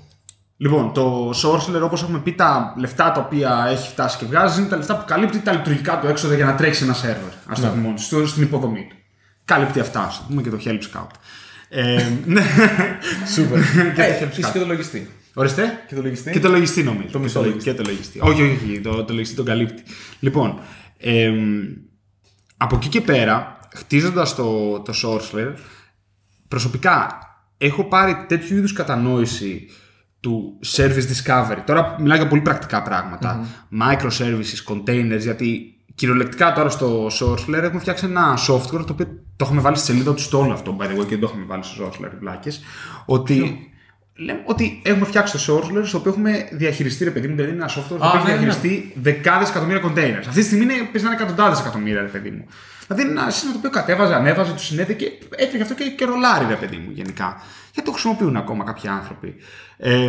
Λοιπόν, το Sourceler, όπως έχουμε πει, τα λεφτά τα οποία έχει φτάσει και βγάζει είναι τα λεφτά που καλύπτει τα λειτουργικά του έξοδα για να τρέξει ένα σερβερ. Α το Ναι. πούμε μόνο, στο, στην υποδομή του. Καλύπτει αυτά, ας το πούμε και το Help Scout. Ε, ναι. Σούπερ. Και ε, το επίσης Help και το λογιστή. Ορίστε; Και το λογιστή. Και το λογιστή νομίζω. Το μισό Και λογιστή. Και το λογιστή. Όχι, όχι, όχι. Το, το λογιστή τον καλύπτει. Λοιπόν, εμ, από εκεί και πέρα, χτίζοντας το, το Sourceler, προσωπικά έχω πάρει τέτοιου είδους κατανόηση του service discovery. Τώρα μιλάω για πολύ πρακτικά πράγματα. Microservices, containers, γιατί κυριολεκτικά τώρα στο Sourceler έχουμε φτιάξει ένα software το οποίο το έχουμε βάλει στη σελίδα του στο όλο αυτό, by the way, και δεν το έχουμε βάλει στο Sourceler, οι βλάκες, ότι λέμε ότι έχουμε φτιάξει το Sourceler στο οποίο έχουμε διαχειριστεί, ρε παιδί μου, δηλαδή είναι ένα software το Α, οποίο έχει ναι, ναι. διαχειριστεί δεκάδες εκατομμύρια containers. Αυτή τη στιγμή είναι, παίζει να είναι εκατοντάδες εκατομμύρια, ρε παιδί μου. Δηλαδή είναι ένα σύστημα το οποίο κατέβαζε, ανέβαζε, του συνέδε και έτρεχε αυτό και, και ρολάρι, ρε παιδί μου, γενικά. Γιατί το χρησιμοποιούν ακόμα κάποιοι άνθρωποι. Ε,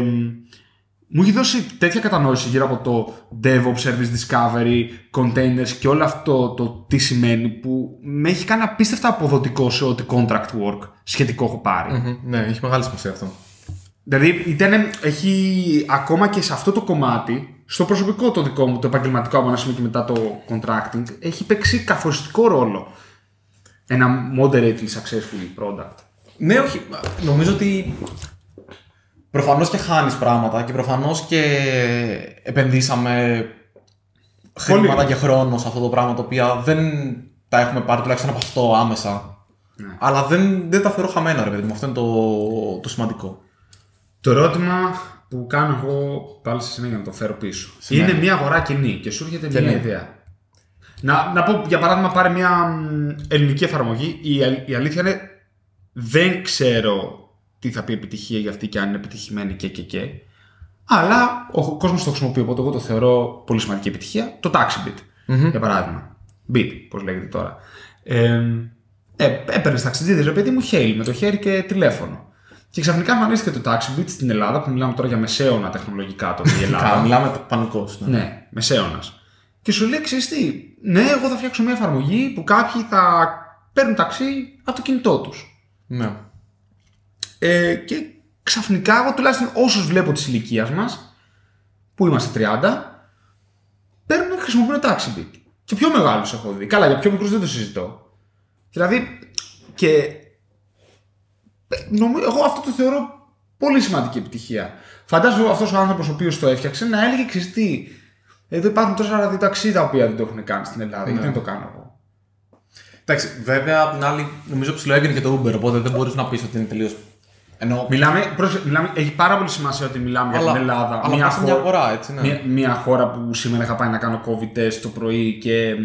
μου έχει δώσει τέτοια κατανόηση γύρω από το DevOps, Service Discovery, Containers και όλο αυτό το τι σημαίνει που με έχει κάνει απίστευτα αποδοτικό σε ό,τι contract work σχετικό έχω πάρει. Μμμ, Ναι, έχει μεγάλη σημασία αυτό. Δηλαδή ήταν, έχει ακόμα και σε αυτό το κομμάτι, στο προσωπικό το δικό μου, το επαγγελματικό από ένα σημείο και μετά το contracting, έχει παίξει καθοριστικό ρόλο ένα moderately successful product. Ναι, όχι. Νομίζω ότι προφανώς και χάνεις πράγματα και προφανώς και επενδύσαμε χρήματα Πολύ. και χρόνο σε αυτό το πράγμα το οποία δεν τα έχουμε πάρει τουλάχιστον από αυτό άμεσα. Ναι. Αλλά δεν, δεν τα θεωρώ χαμένα, ρε παιδί μου. Αυτό είναι το, το σημαντικό. Το ερώτημα που κάνω εγώ πάλι σε συνέχεια να το φέρω πίσω. Σημαίνει. Είναι μια αγορά κοινή και σου έρχεται μια Κοινή. ιδέα. Να, να πω για παράδειγμα, πάρε μια μ, ελληνική εφαρμογή. Η, αλ- η αλήθεια είναι δεν ξέρω τι θα πει επιτυχία για αυτή και αν είναι επιτυχημένη και και και. Αλλά ο κόσμος το χρησιμοποιεί, οπότε εγώ το θεωρώ πολύ σημαντική επιτυχία. Το TaxiBit, για παράδειγμα. Bit, πώς λέγεται τώρα. Ε, ε, Έπαιρνες ταξιτζίδε, ρε παιδί μου, χέιλ με το χέρι και τηλέφωνο. Και ξαφνικά εμφανίστηκε το TaxiBit στην Ελλάδα, που μιλάμε τώρα για μεσαίωνα τεχνολογικά τότε η Ελλάδα. Καλά, μιλάμε πανικός. Ναι. Ναι, μεσαίωνας. Και σου λέει, ξέρεις τι, ναι, εγώ θα φτιάξω μια εφαρμογή που κάποιοι θα παίρνουν ταξί από το κινητό τους. ναι. Ε, και ξαφνικά, εγώ τουλάχιστον όσους βλέπω της ηλικίας μας, που είμαστε 30, παίρνουν και χρησιμοποιούν TaxiBit. Και πιο μεγάλους έχω δει. Καλά, για πιο μικρούς δεν το συζητώ. Δηλαδή, και. Ε, Νομίζω, εγώ αυτό το θεωρώ πολύ σημαντική επιτυχία. Φαντάζομαι αυτός ο άνθρωπος ο οποίος το έφτιαξε να έλεγε ξέρεις τι, Εδώ υπάρχουν τόσα ραδιοταξί τα οποία δεν το έχουν κάνει στην Ελλάδα. Γιατί δεν το κάνω εγώ. Εντάξει, βέβαια απ' την άλλη νομίζω ψηλό έγινε και το Uber, οπότε δεν μπορείς να πεις ότι είναι τελείω. Ενώ. Μιλάμε, πρόσεχε, μιλάμε, έχει πάρα πολύ σημασία ότι μιλάμε για την Ελλάδα. αλλά μια, πας σε μια χώρα, αγορά, έτσι, ναι. μια, μια χώρα που σήμερα είχα πάει να κάνω COVID test το πρωί και.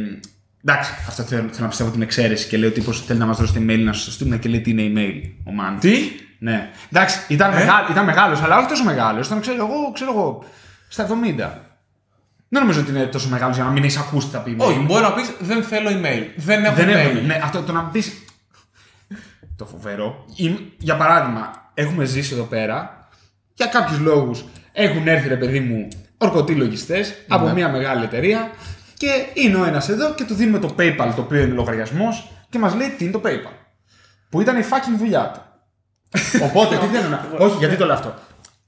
Μ, Εντάξει, αυτό θέλω, θέλω να πιστεύω την εξαίρεση και λέει ο τύπος θέλει να μας δώσει email να σας στείλουμε και λέει τι είναι email. Ο Μάν. Τι; Ναι. Εντάξει, ήταν, μεγάλο, ήταν μεγάλος, αλλά όχι τόσο μεγάλος. Ήταν, ξέρω εγώ, ξέρω εγώ, στα 70. Δεν νομίζω ότι είναι τόσο μεγάλος για να μην έχεις ακούσει τα πει email. Όχι, μπορεί να πεις δεν θέλω email. Δεν έχω Δεν email. έχουμε. Ναι, αυτό το να πει. το φοβερό. Ή, Για παράδειγμα, έχουμε ζήσει εδώ πέρα για κάποιους λόγους. Έχουν έρθει ρε παιδί μου ορκωτοί λογιστές από μια μεγάλη εταιρεία και είναι ο ένας εδώ και του δίνουμε το PayPal το οποίο είναι λογαριασμός και μας λέει τι είναι το PayPal. Που ήταν η fucking δουλειά του. Οπότε τι θέλω να. Όχι, γιατί το λέω αυτό.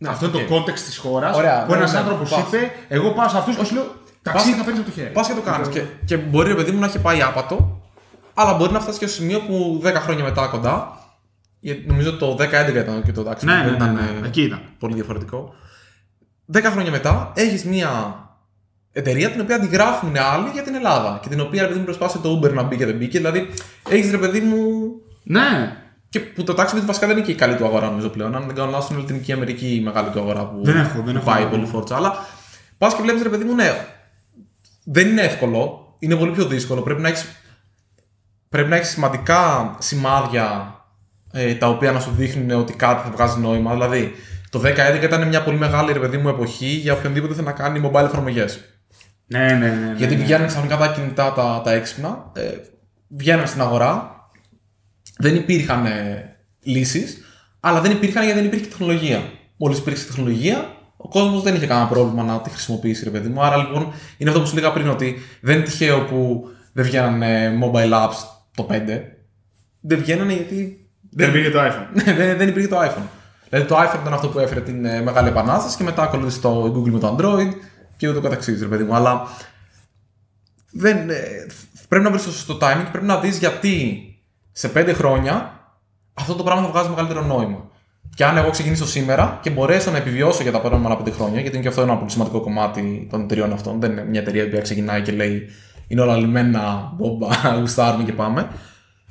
αυτό είναι το context της χώρας Ωραία, που ναι, ένας ναι, άνθρωπος πας. είπε: Εγώ πάω σε αυτούς και σου λέω Ταξί θα παίρνεις από το χέρι. Πας και το κάνεις. Και, και μπορεί, ρε παιδί μου, να έχει πάει άπατο, αλλά μπορεί να φτάσει και στο σημείο που 10 χρόνια μετά κοντά. γιατί Νομίζω το 10-11 ήταν και το τάξη. Ναι, δεν ναι, ναι, ήταν, ναι. ε, Εκεί ήταν. Πολύ διαφορετικό. 10 χρόνια μετά έχεις μια εταιρεία την οποία αντιγράφουν άλλοι για την Ελλάδα. Και την οποία, ρε παιδί μου, προσπάθησε το Uber να μπει και δεν μπήκε. Δηλαδή, έχεις ρε παιδί μου. Ναι, Και που το taxi βασικά δεν είναι και η καλή του αγορά, νομίζω πλέον. Αν δεν κάνω λάθος, είναι η Λατινική Αμερική η μεγάλη του αγορά που, Δεν έχω, δεν που έχω. πάει πολύ φόρτσα. Αλλά πας και βλέπεις, ρε παιδί μου, ναι, δεν είναι εύκολο. Είναι πολύ πιο δύσκολο. Πρέπει να έχεις πρέπει να έχεις σημαντικά σημάδια ε, τα οποία να σου δείχνουν ότι κάτι θα βγάζει νόημα. Δηλαδή, το 10-11 ήταν μια πολύ μεγάλη ρε παιδί μου εποχή για οποιονδήποτε θέλει να κάνει mobile εφαρμογές. Ναι, ναι. ναι, ναι. Γιατί βγαίνουν ξαφνικά τα κινητά τα, τα έξυπνα, ε, βγαίνουν στην αγορά, δεν υπήρχαν ε, λύσεις, αλλά δεν υπήρχαν γιατί δεν υπήρχε τεχνολογία. Μόλις υπήρξε τεχνολογία, ο κόσμος δεν είχε κανένα πρόβλημα να τη χρησιμοποιήσει, ρε παιδί μου. Άρα λοιπόν είναι αυτό που σου λέγα πριν, ότι δεν είναι τυχαίο που δεν βγαίναν ε, mobile apps το 5. Δεν βγαίνανε γιατί. Δεν πήγε το iPhone. Ναι, δεν, δεν υπήρχε το iPhone. Δηλαδή το iPhone ήταν αυτό που έφερε την ε, μεγάλη επανάσταση και μετά ακολούθησε το Google με το Android και ούτω καθεξής, ρε παιδί μου. Αλλά δεν, ε, πρέπει να βρεις το σωστό timing και πρέπει να δεις γιατί σε πέντε χρόνια αυτό το πράγμα θα βγάζει μεγαλύτερο νόημα. Και αν εγώ ξεκινήσω σήμερα και μπορέσω να επιβιώσω για τα επόμενα πέντε χρόνια, γιατί είναι και αυτό ένα πολύ σημαντικό κομμάτι των εταιριών αυτών. Δεν είναι μια εταιρεία που ξεκινάει και λέει Είναι όλα λιμένα, μπόμπα, γουστάρουμε και πάμε.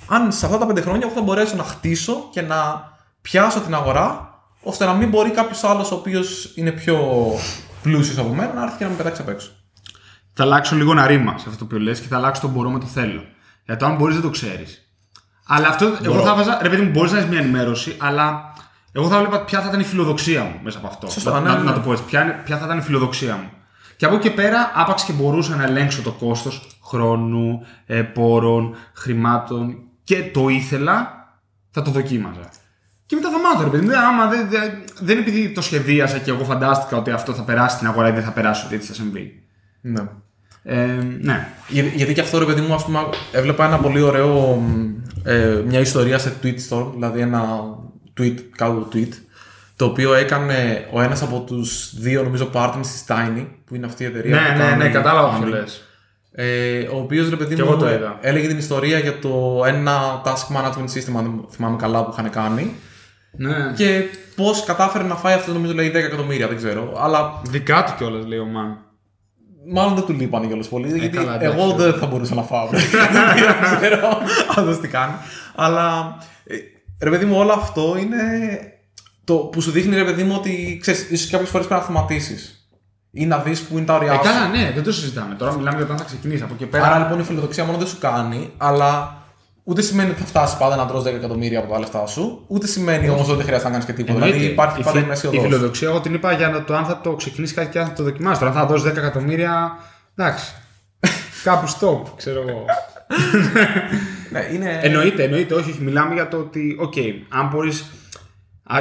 Αν σε αυτά τα πέντε χρόνια εγώ θα μπορέσω να χτίσω και να πιάσω την αγορά, ώστε να μην μπορεί κάποιος άλλος ο οποίος είναι πιο πλούσιος από μένα να έρθει και να με πετάξει απ' έξω. Θα αλλάξω λίγο ένα ρήμα σε αυτό που λες και θα αλλάξω το μπορώ με το θέλω. Γιατί αν μπορείς δεν το ξέρεις. Αλλά αυτό εγώ θα βάζα. Ρε παιδί μου, μπορείς να έχεις μια ενημέρωση, αλλά εγώ θα βλέπα ποια θα ήταν η φιλοδοξία μου μέσα από αυτό. Σωστά, να, ναι, ναι. να το πω έτσι. Ποια, είναι- ποια θα ήταν η φιλοδοξία μου. Και από εκεί και πέρα, άπαξ και μπορούσα να ελέγξω το κόστος χρόνου, ε, πόρων, χρημάτων και το ήθελα, θα το δοκίμαζα. Και μετά θα μάθω, ρε παιδί μου. Δεν- Άμα δεν, δεν, δεν είναι επειδή το σχεδίασα και εγώ φαντάστηκα ότι αυτό θα περάσει στην αγορά ή δεν θα περάσει, ότι έτσι θα συμβεί. Ναι. Ε, ναι. Για- γιατί και αυτό ρε παιδί μου, ας πούμε, έβλεπα ένα πολύ ωραίο, μ, ε, μια ιστορία σε tweet store, δηλαδή ένα tweet, κάτω tweet, το οποίο έκανε ο ένας από τους δύο νομίζω partners της Tiny, που είναι αυτή η εταιρεία Ναι, που ναι, κάνει ναι, κατάλαβα αυτό funding. λες. Ε, ο οποίος ρε παιδί Κι μου εγώ το είδα. έλεγε την ιστορία για το ένα task management system, αν δεν θυμάμαι καλά, που είχαν κάνει. Ναι. Και πώς κατάφερε να φάει αυτό, νομίζω λέει 10 εκατομμύρια, δεν ξέρω. Αλλά Δικά του κιόλας, λέει ο Μαν. Μάλλον δεν του λείπανε κιόλας πολύ. γιατί Ε, καλά, εντάξει, εγώ ωραία. δεν θα μπορούσα να φάω. δεν ξέρω αυτό τι κάνει. Αλλά ε, ρε παιδί μου, όλο αυτό είναι το που σου δείχνει ρε παιδί μου ότι ξέρεις, ίσως κάποιες φορές πρέπει να αυτοματίσει. ή να δεις που είναι τα ωριά Ε, σου. καλά, ναι, δεν το συζητάμε. Τώρα μιλάμε για όταν θα ξεκινήσει από εκεί πέρα. Άρα λοιπόν η φιλοδοξία μόνο δεν σου κάνει, αλλά ούτε σημαίνει ότι θα φτάσει πάντα να τρως 10 εκατομμύρια από τα λεφτά σου, ούτε σημαίνει όμως ότι δεν χρειάζεται να κάνεις και τίποτα. Εννοείται. Δηλαδή υπάρχει η, πάντα φι- η μέση η οδός. φιλοδοξία, εγώ την είπα για να- το αν θα το ξεκινήσεις κάτι και αν θα το δοκιμάσεις. Τώρα, αν θα δώσεις 10 εκατομμύρια. Εντάξει. Κάπου stop, ξέρω εγώ. Ναι, είναι... εννοείται, εννοείται. Όχι, όχι. Μιλάμε για το ότι, οκ, αν μπορεί.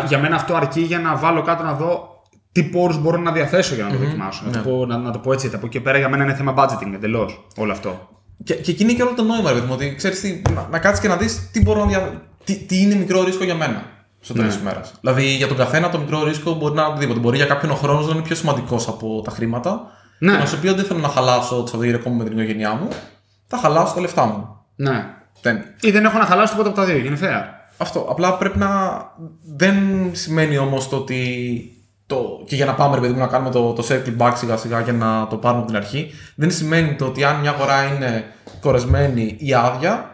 Για μένα αυτό αρκεί για να βάλω κάτω να δω τι πόρους μπορώ να διαθέσω για να το δοκιμάσω. Να, το πω, να, να το πω έτσι. Από εκεί και πέρα για μένα είναι θέμα budgeting εντελώς όλο αυτό. Και, και εκεί είναι και όλο το νόημα, ρε παιδί μου, ότι ξέρεις τι, να, να κάτσεις και να δεις τι, μπορώ να δια... τι, τι είναι μικρό ρίσκο για μένα στο τέλος Ναι. της ημέρα. Δηλαδή για τον καθένα το μικρό ρίσκο μπορεί να είναι οτιδήποτε. Μπορεί για κάποιον ο χρόνος να είναι πιο σημαντικός από τα χρήματα. Ναι. Και να σου πει ότι δεν θέλω να χαλάσω το Σαββατοκύριακο μου με την οικογένειά μου, θα χαλάσω τα λεφτά μου. Ναι. Δεν. Ή δεν έχω να χαλάσω τίποτα από τα δύο, και είναι fair. Αυτό. Απλά πρέπει να. Δεν σημαίνει όμως το ότι. Το... Και για να πάμε, ρε παιδί μου, να κάνουμε το, το circle back σιγά σιγά και να το πάρουμε από την αρχή, δεν σημαίνει το ότι αν μια αγορά είναι κορεσμένη ή άδεια,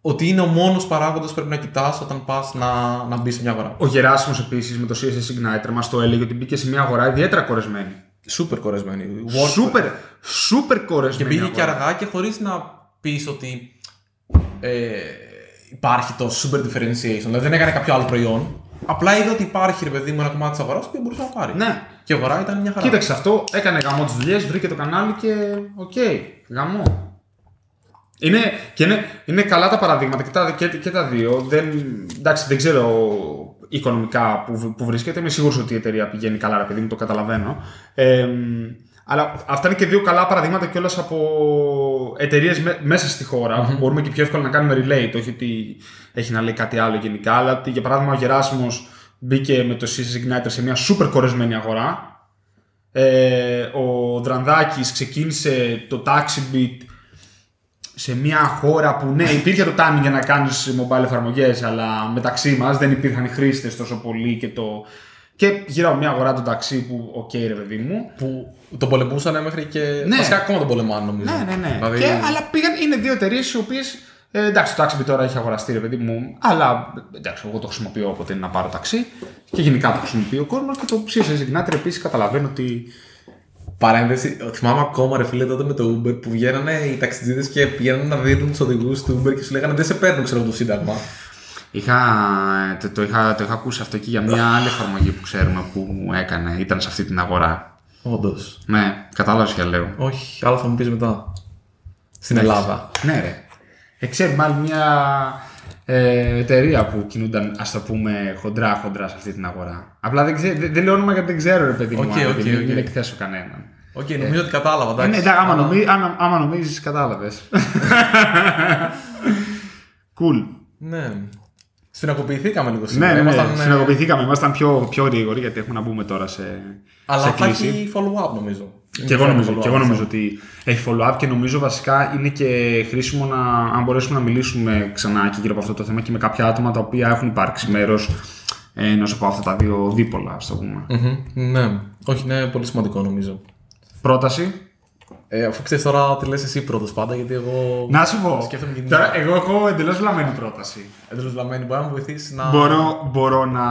ότι είναι ο μόνος παράγοντας που πρέπει να κοιτάς όταν πας να, να μπεις σε μια αγορά. Ο Γεράσιμος επίσης με το CSS Igniter μας το έλεγε ότι μπήκε σε μια αγορά ιδιαίτερα κορεσμένη. Σούπερ κορεσμένη. Word- Σούπερ, σούπερ κορεσμένη. Και πήγε και αγορά. αργά και χωρίς να πεις ότι ε, υπάρχει το super differentiation. Δηλαδή δεν έκανε κάποιο άλλο προϊόν. Απλά είδε ότι υπάρχει ρε παιδί μου ένα κομμάτι της αγοράς που μπορούσε να πάρει. Ναι. Και η αγορά ήταν μια χαρά. Κοίταξε αυτό, έκανε γαμό τις δουλειές, βρήκε το κανάλι και οκ, γαμώ. Είναι, και είναι, είναι καλά τα παραδείγματα και τα, και, και τα δύο. Δεν, εντάξει, δεν ξέρω οικονομικά που, που βρίσκεται. Είμαι σίγουρος ότι η εταιρεία πηγαίνει καλά, ρε παιδί μου, το καταλαβαίνω. Ε, αλλά αυτά είναι και δύο καλά παραδείγματα κιόλας από εταιρείες μέσα στη χώρα που μπορούμε και πιο εύκολα να κάνουμε relate. Όχι ότι έχει να λέει κάτι άλλο γενικά, αλλά ότι για παράδειγμα ο Γεράσιμος μπήκε με το CSSIgniter σε μια super κορεσμένη αγορά. Ε, ο Δρανδάκης ξεκίνησε το Taxibeat σε μια χώρα που ναι, υπήρχε το timing για να κάνεις mobile εφαρμογές, αλλά μεταξύ μας δεν υπήρχαν οι χρήστες τόσο πολύ και το... Και γύρω από μια αγορά του ταξί που, οκ ρε παιδί μου. Που τον πολεμούσαν μέχρι και. Ναι. Βασικά ακόμα τον πολεμάνε νομίζω. Ναι, ναι, ναι. Δηλαδή, Και, αλλά πήγαν, είναι δύο εταιρείες οι οποίες. Ε, εντάξει, το Taxibeat τώρα έχει αγοραστεί, ρε παιδί μου, αλλά εντάξει, εγώ το χρησιμοποιώ όποτε είναι να πάρω ταξί και γενικά το χρησιμοποιεί ο κόσμος και το CSS Igniter επίσης καταλαβαίνω ότι. Παρένθεση, θυμάμαι ακόμα ρε φίλε τότε με το Uber που βγαίνανε οι ταξιτζίδες και πηγαίνανε να δίνουν τους οδηγούς του Uber και σου λέγανε Δεν σε παίρνουν, ξέρω το Σύνταγμα. Είχα, το, το, είχα, το είχα ακούσει αυτό και για μια άλλη εφαρμογή που ξέρουμε που έκανε, ήταν σε αυτή την αγορά. Όντως. Ναι, κατάλαβες ποια λέω. Όχι, άλλο θα μου πεις μετά. Στην Ελλάδα. Ναι, ρε. Ε, ξέρουμε άλλη μια ε, εταιρεία που κινούνταν, ας το πούμε, χοντρά-χοντρά σε αυτή την αγορά. Απλά δεν, ξέ, δεν, δεν λέω όνομα γιατί δεν ξέρω, ρε παιδί μου. Οκ, άρα, οκ, μην, οκ. μην εκθέσω κανέναν. Οκ, νομίζω ότι κατάλαβα. Ε, Εντάξει. ναι, εντάξει, άμα, νομί, άμα, άμα νομίζεις, κατάλαβες. cool. Ναι. Συνακοποιηθήκαμε λίγο Ναι, σήμερα. ναι, ναι, Ήμασταν, ε, συναγωπηθήκαμε. Ήμασταν πιο, πιο γρήγοροι γιατί έχουμε να μπούμε τώρα σε, Αλλά σε θα κλίση. έχει follow-up νομίζω. Και εγώ, νομίζω, follow-up, και εγώ αυτό. νομίζω ότι έχει follow-up και νομίζω βασικά είναι και χρήσιμο να, αν μπορέσουμε να μιλήσουμε ξανά και γύρω από αυτό το θέμα και με κάποια άτομα τα οποία έχουν υπάρξει μέρος ενό από αυτά τα δύο δίπολα, ας το πούμε. Μμμ, Ναι. Όχι, είναι πολύ σημαντικό νομίζω. Πρόταση; Ε, αφού ξέρεις τώρα τι λες εσύ πρώτος πάντα, γιατί εγώ. Να σου πω. Σκέφτομαι γενικά. Τώρα, εγώ έχω εντελώς βλαμμένη πρόταση. Εντελώς λαμμένη, μπορεί να μου βοηθήσεις να. Μπορώ, μπορώ να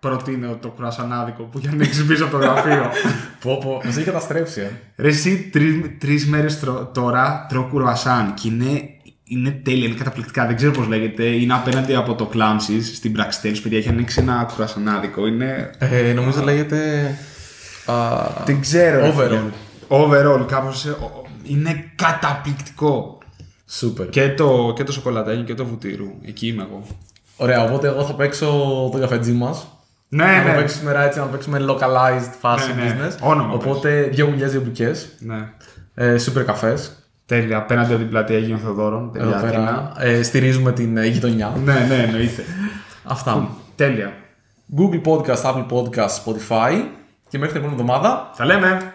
προτείνω το κουρασανάδικο που για να έχει πίσω από το γραφείο. Πω, πω, μας έχει καταστρέψει, ε. Ρε εσύ τρεις τρεις μέρες τρο- τώρα τρώω κουρουασάν και είναι, είναι τέλεια, είναι καταπληκτικά, δεν ξέρω πώς λέγεται. Είναι απέναντι από το Clamsis στην Braxtels, παιδιά, έχει ανοίξει ένα κουρασανάδικο. Είναι... ε νομίζω λέγεται. α, Δεν ξέρω. ρε φίλε. Overall. Overall, κάπως... ε, ο- ο- Είναι καταπληκτικό. Super. Και το, και το σοκολατάκι και το βουτύρου. Εκεί είμαι εγώ. Ωραία, οπότε εγώ θα παίξω το καφετζί μας. Ναι, να το ναι. παίξουμε σήμερα έτσι, να το παίξουμε localized φάση Ναι, ναι. business. Όνομα Οπότε δύο γουλιές, δύο μπουκές. ναι. Ε, super καφές. Τέλεια. Απέναντι από την πλατεία Αγίων Θεοδόρων. Εδώ Τέλεια. πέρα. Ε, στηρίζουμε την ε, γειτονιά. Ναι, ναι, εννοείται. Αυτά. Τέλεια. Google Podcast, Apple Podcast, Spotify. Και μέχρι την επόμενη εβδομάδα. Τα λέμε.